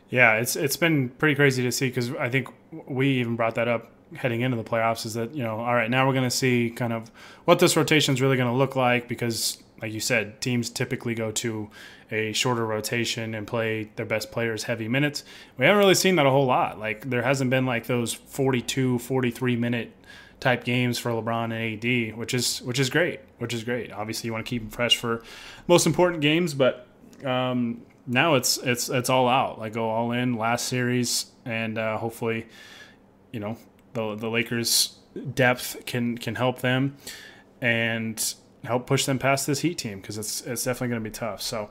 Yeah, it's it's been pretty crazy to see because I think we even brought that up heading into the playoffs. Is that you know all right now we're going to see kind of what this rotation is really going to look like because like you said, teams typically go to a shorter rotation and play their best players heavy minutes. We haven't really seen that a whole lot. Like there hasn't been like those 42, 43 minute type games for LeBron and AD, which is which is great, which is great. Obviously, you want to keep them fresh for most important games, but um, now it's it's it's all out. Like go all in last series, and uh, hopefully, you know the the Lakers depth can can help them and help push them past this Heat team because it's it's definitely going to be tough. So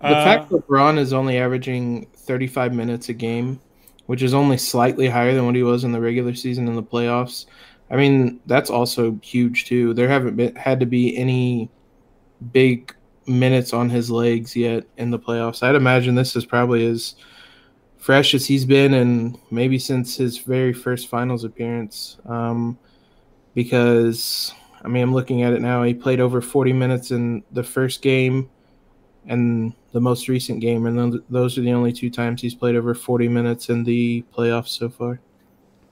the uh, fact that LeBron is only averaging 35 minutes a game, which is only slightly higher than what he was in the regular season in the playoffs. I mean, that's also huge too. There haven't been had to be any big minutes on his legs yet in the playoffs. I'd imagine this is probably as fresh as he's been and maybe since his very first finals appearance. Um, because I mean, I'm looking at it now. He played over 40 minutes in the first game and the most recent game, and those are the only two times he's played over 40 minutes in the playoffs so far.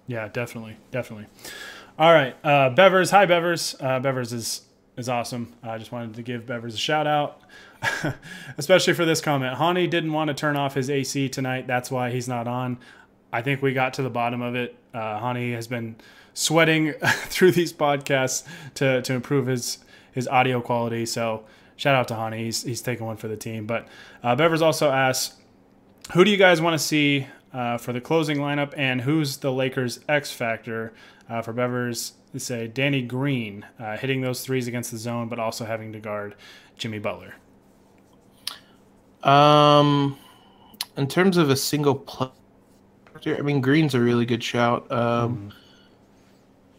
Yeah, definitely, definitely. All right, uh, Bevers. Hi, Bevers. Uh, Bevers is is awesome. I just wanted to give Bevers a shout out, especially for this comment. Hani didn't want to turn off his AC tonight. That's why he's not on. I think we got to the bottom of it. Uh, Hani has been sweating through these podcasts to, to improve his his audio quality. So shout out to Hani. He's, he's taking one for the team. But uh, Bevers also asks, who do you guys want to see uh, for the closing lineup, and who's the Lakers X factor? Uh, for Bevers, they say Danny Green uh, hitting those threes against the zone, but also having to guard Jimmy Butler. Um, in terms of a single player, I mean Green's a really good shout. Um, mm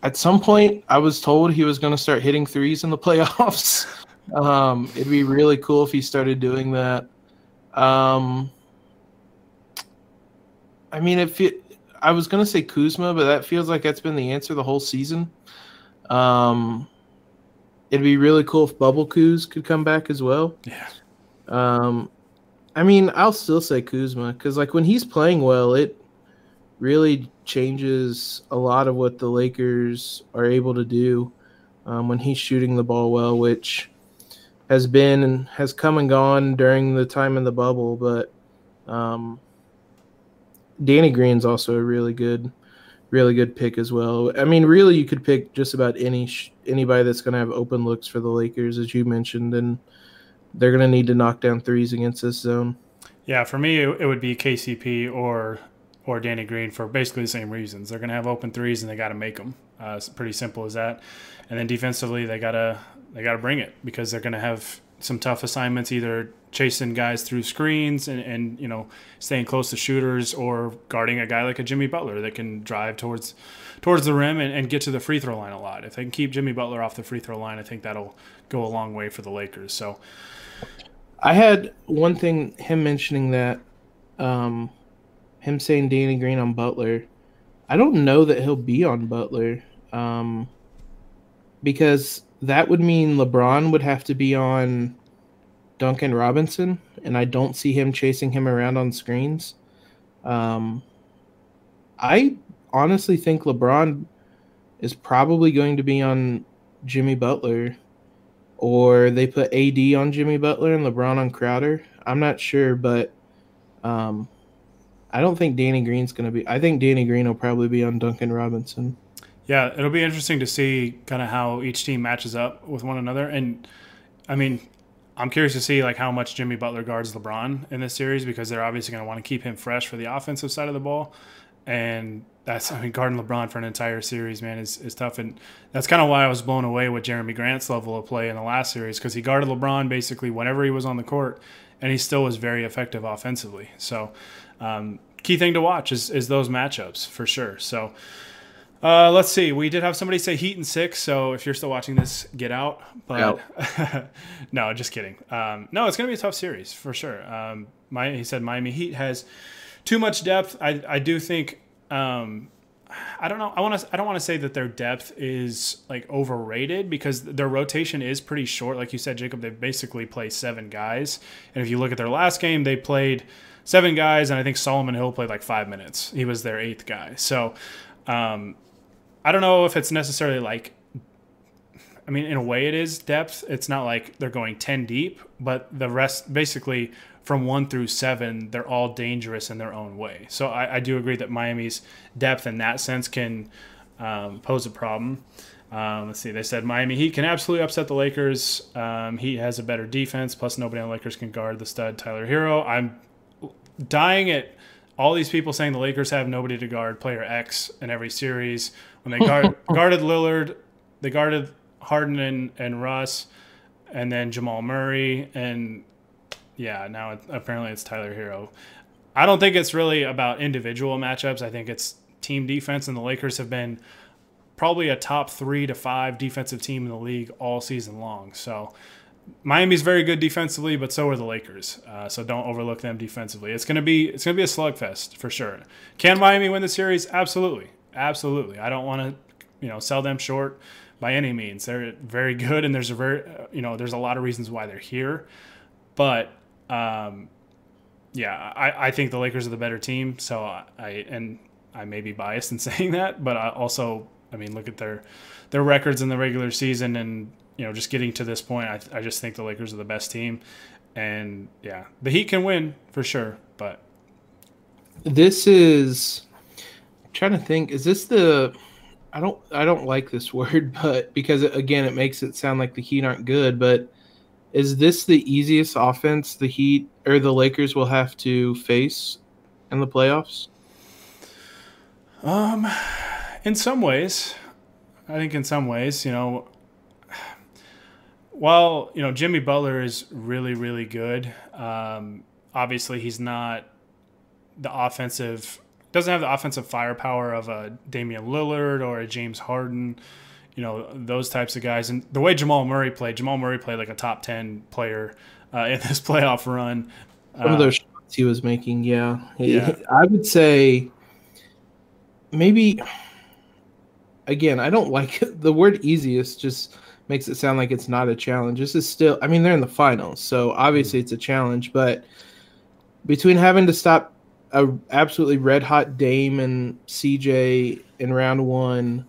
at some point, I was told he was going to start hitting threes in the playoffs. um, it'd be really cool if he started doing that. Um, I mean, if it, I was going to say Kuzma, but that feels like that's been the answer the whole season. Um, it'd be really cool if Bubble Kuz could come back as well. Yeah. Um, I mean, I'll still say Kuzma because, like, when he's playing well, it really changes a lot of what the Lakers are able to do um, when he's shooting the ball well, which has been and has come and gone during the time in the bubble. But um, Danny Green's also a really good, really good pick as well. I mean, really, you could pick just about any anybody that's going to have open looks for the Lakers, as you mentioned, and they're going to need to knock down threes against this zone. Yeah, for me, it would be KCP or or Danny Green for basically the same reasons. They're going to have open threes and they got to make them. Uh, it's pretty simple as that. And then defensively, they gotta they gotta bring it because they're going to have some tough assignments, either chasing guys through screens and, and you know staying close to shooters, or guarding a guy like a Jimmy Butler that can drive towards towards the rim and, and get to the free throw line a lot. If they can keep Jimmy Butler off the free throw line, I think that'll go a long way for the Lakers. So. I had one thing him mentioning that um, him saying Danny Green on Butler. I don't know that he'll be on Butler. Um, because that would mean LeBron would have to be on Duncan Robinson, and I don't see him chasing him around on screens. Um, I honestly think LeBron is probably going to be on Jimmy Butler, or they put AD on Jimmy Butler and LeBron on Crowder. I'm not sure, but um, I don't think Danny Green's going to be. I think Danny Green will probably be on Duncan Robinson. Yeah, it'll be interesting to see kind of how each team matches up with one another. And I mean, I'm curious to see like how much Jimmy Butler guards LeBron in this series because they're obviously going to want to keep him fresh for the offensive side of the ball. And that's I mean guarding LeBron for an entire series, man, is, is tough. And that's kind of why I was blown away with Jerami Grant's level of play in the last series because he guarded LeBron basically whenever he was on the court, and he still was very effective offensively. So um, key thing to watch is, is those matchups for sure. So, Uh, let's see. We did have somebody say Heat and six. So if you're still watching this, get out. But no, just kidding. Um, no, it's going to be a tough series for sure. Um, my, he said Miami Heat has too much depth. I, I do think. Um, I don't know. I want to. I don't want to say that their depth is like overrated because their rotation is pretty short. Like you said, Jacob, they basically play seven guys, and if you look at their last game, they played seven guys, and I think Solomon Hill played like five minutes. He was their eighth guy. So um, I don't know if it's necessarily like. I mean, in a way, it is depth. It's not like they're going ten deep, but the rest, basically, from one through seven, they're all dangerous in their own way. So I, I do agree that Miami's depth in that sense can um, pose a problem. Um, let's see. They said Miami Heat can absolutely upset the Lakers. Um, Heat has a better defense. Plus, nobody on Lakers can guard the stud Tyler Herro. I'm dying at all these people saying the Lakers have nobody to guard player X in every series. When they guard, guarded Lillard, they guarded Harden and, and Russ, and then Jamal Murray, and yeah, now it, apparently it's Tyler Herro. I don't think it's really about individual matchups. I think it's team defense, and the Lakers have been probably a top three to five defensive team in the league all season long. So Miami's very good defensively, but so are the Lakers. Uh, so don't overlook them defensively. It's gonna be it's gonna be a slugfest for sure. Can Miami win the series? Absolutely, absolutely. I don't want to you know sell them short by any means. They're very good, and there's a very you know there's a lot of reasons why they're here, but um, yeah, I, I think the Lakers are the better team. So I and I may be biased in saying that, but I also I mean look at their their records in the regular season and you know just getting to this point. I, I just think the Lakers are the best team, and yeah, the Heat can win for sure. But this is I'm trying to think. Is this the I don't I don't like this word, but because again it makes it sound like the Heat aren't good, but is this the easiest offense the Heat or the Lakers will have to face in the playoffs? Um, in some ways, I think in some ways, you know, while you know Jimmy Butler is really really good, um, obviously he's not the offensive doesn't have the offensive firepower of a Damian Lillard or a James Harden you know those types of guys. And the way Jamal Murray played, Jamal Murray played like a top ten player uh, in this playoff run. Some of those uh, shots he was making, yeah. yeah. I would say maybe again, I don't like the word easiest just makes it sound like it's not a challenge. This is still I mean they're in the finals, so obviously it's a challenge, but between having to stop a absolutely red hot Dame and CJ in round 1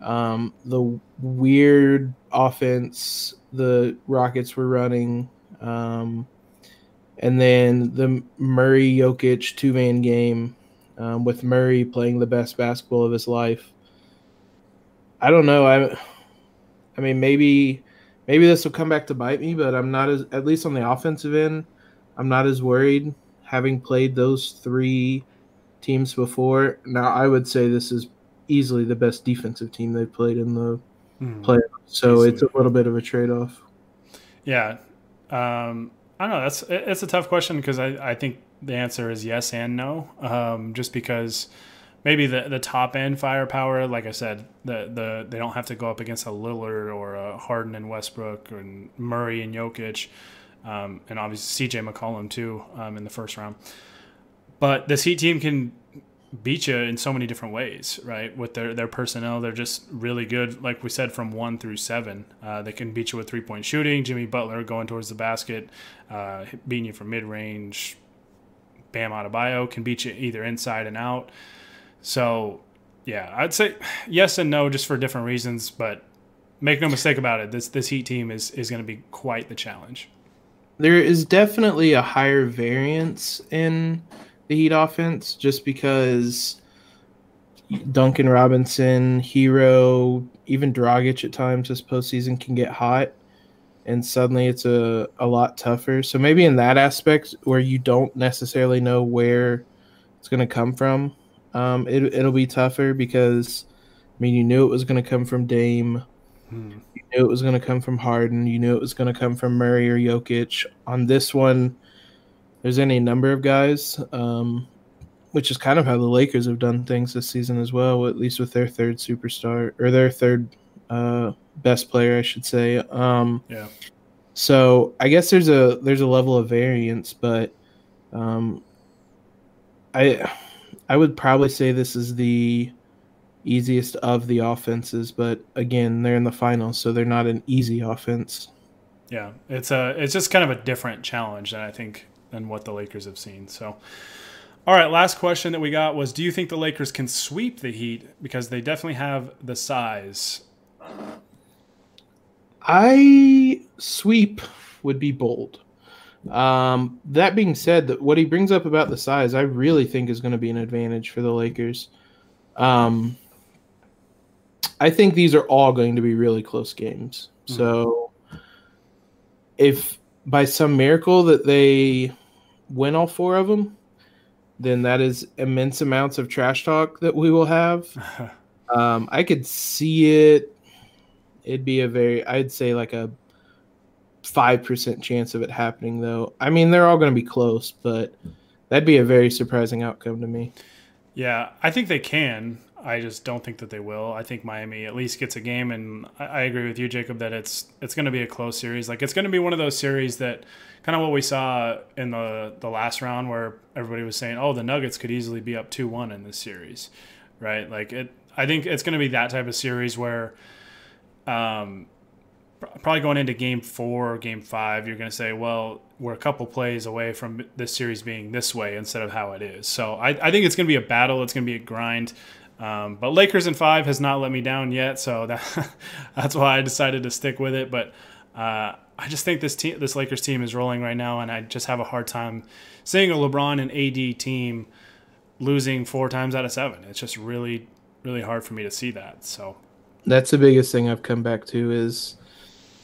um, the weird offense the Rockets were running, um, and then the Murray Jokic two man game um, with Murray playing the best basketball of his life. I don't know. I, I mean, maybe, maybe this will come back to bite me, but I'm not as at least on the offensive end. I'm not as worried having played those three teams before. Now, I would say this is easily the best defensive team they've played in the mm, playoffs. So easily. it's a little bit of a trade off. Yeah. Um, I don't know. That's it's a tough question because I, I think the answer is yes and no. Um, just because maybe the the top end firepower, like I said, the the they don't have to go up against a Lillard or a Harden and Westbrook and Murray and Jokic, um, and obviously CJ McCollum too um, in the first round. But this Heat team can beat you in so many different ways, right? With their, their personnel, they're just really good. Like we said, from one through seven, uh, they can beat you with three point shooting. Jimmy Butler going towards the basket, uh, beating you from mid range. Bam Adebayo can beat you either inside and out. So, yeah, I'd say yes and no, just for different reasons. But make no mistake about it, this this Heat team is is going to be quite the challenge. There is definitely a higher variance in the Heat offense just because Duncan Robinson, Herro, even Dragic at times this postseason can get hot, and suddenly it's a, a lot tougher. So maybe in that aspect where you don't necessarily know where it's going to come from, um, it, it'll be tougher because I mean you knew it was going to come from Dame. Hmm. You knew it was going to come from Harden. You knew it was going to come from Murray or Jokic. On this one, there's any number of guys. Um, which is kind of how the Lakers have done things this season as well, at least with their third superstar or their third uh, best player, I should say. Um, Yeah. So I guess there's a there's a level of variance, but um, I I would probably say this is the easiest of the offenses, but again, they're in the finals, so they're not an easy offense. Yeah, it's a it's just kind of a different challenge than I think than what the Lakers have seen. So, all right, last question that we got was: Do you think the Lakers can sweep the Heat because they definitely have the size? I sweep would be bold. Um, that being said, that what he brings up about the size, I really think is going to be an advantage for the Lakers. Um, I think these are all going to be really close games. Mhm. So, if by some miracle that they win all four of them, then that is immense amounts of trash talk that we will have. Um, I could see it. It'd be a very, I'd say like a five percent chance of it happening, though. I mean, they're all going to be close, but that'd be a very surprising outcome to me. Yeah, I think they can. I just don't think that they will. I think Miami at least gets a game, and I, agree with you, Jacob, that it's it's going to be a close series. Like it's going to be one of those series that kind of what we saw in the the last round, where everybody was saying, "Oh, the Nuggets could easily be up two one in this series," right? Like it. I think it's going to be that type of series where, um, probably going into game four or game five, you're going to say, well, we're a couple plays away from this series being this way instead of how it is. So I, I think it's going to be a battle. It's going to be a grind. Um, but Lakers in five has not let me down yet, so that, that's why I decided to stick with it. But uh, I just think this team, this Lakers team, is rolling right now, and I just have a hard time seeing a LeBron and AD team losing four times out of seven. It's just really, really hard for me to see that. So That's the biggest thing I've come back to is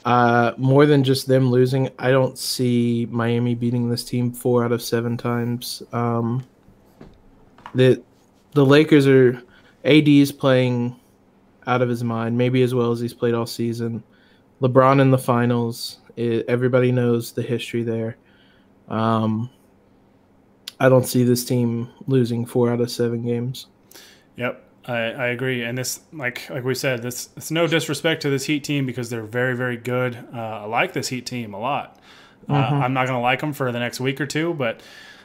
uh, more than just them losing. I don't see Miami beating this team four out of seven times. Um, the the Lakers are AD is playing out of his mind, maybe as well as he's played all season. LeBron in the finals. It, everybody knows the history there. Um, I don't see this team losing four out of seven games. Yep, I, I agree. And this, like like we said, this it's no disrespect to this Heat team because they're very very good. Uh, I like this Heat team a lot. Uh, I'm not gonna like them for the next week or two, but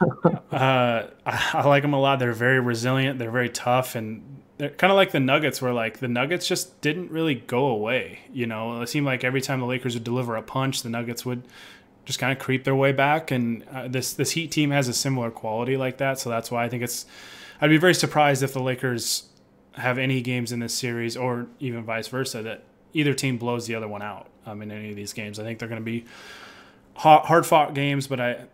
uh, I, I like them a lot. They're very resilient. They're very tough, and they're kind of like the Nuggets, where like the Nuggets just didn't really go away. You know, it seemed like every time the Lakers would deliver a punch, the Nuggets would just kind of creep their way back. And uh, this this Heat team has a similar quality like that, so that's why I think it's. I'd be very surprised if the Lakers have any games in this series, or even vice versa, that either team blows the other one out um, in any of these games. I think they're going to be hard fought games, but I,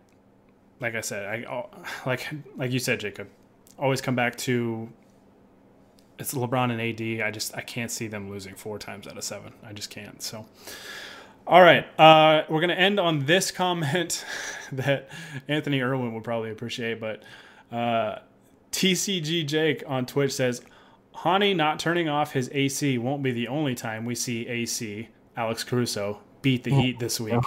like I said, I like like you said, Jacob, always come back to it's LeBron and AD. I just I can't see them losing four times out of seven. I just can't. So. All right, uh, we're gonna end on this comment that Anthony Irwin would probably appreciate, but uh, TCG Jake on Twitch says, "Hani not turning off his AC won't be the only time we see AC Alex Caruso beat the Heat this week."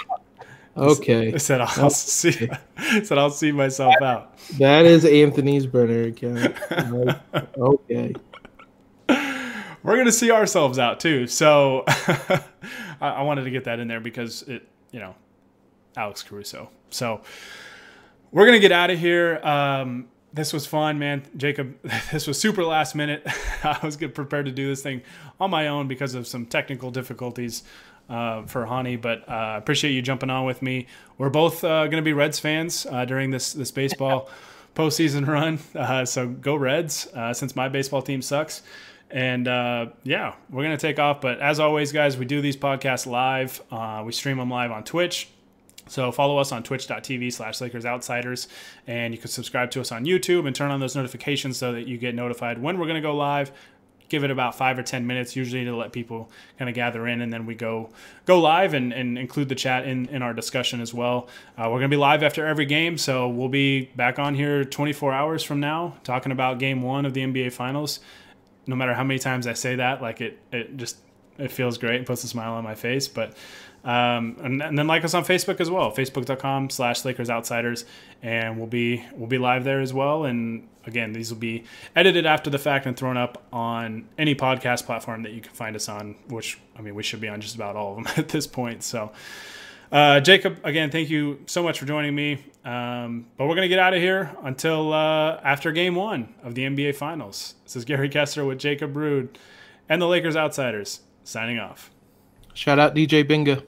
Okay. said I'll see. said I'll see myself out. That is Anthony's burner account. okay. We're gonna see ourselves out too. So I, I wanted to get that in there because it, you know, Alex Caruso. So we're gonna get out of here. Um, this was fun, man. Jacob, this was super last minute. I was get prepared to do this thing on my own because of some technical difficulties uh, for Hani, but I uh, appreciate you jumping on with me. We're both uh, going to be Reds fans uh, during this this baseball postseason run, uh, so go Reds! Uh, since my baseball team sucks, and yeah, we're going to take off. But as always, guys, we do these podcasts live. we stream them live on Twitch. So follow us on twitch.tv slash Lakers Outsiders, and you can subscribe to us on YouTube and turn on those notifications so that you get notified when we're going to go live. Give it about five or ten minutes usually to let people kind of gather in, and then we go go live and, and include the chat in, in our discussion as well. Uh, we're going to be live after every game, so we'll be back on here 24 hours from now talking about Game One of the NBA Finals. No matter how many times I say that, like it, it just it feels great, and puts a smile on my face, but. Um, and, and, then like us on Facebook as well, facebook.com slash Lakers Outsiders. And we'll be, we'll be live there as well. And again, these will be edited after the fact and thrown up on any podcast platform that you can find us on, which, I mean, we should be on just about all of them at this point. So, uh, Jacob, again, thank you so much for joining me. Um, but we're going to get out of here until uh, after game one of the NBA Finals. This is Gary Kessler with Jacob Rude and the Lakers Outsiders signing off. Shout out DJ Binga.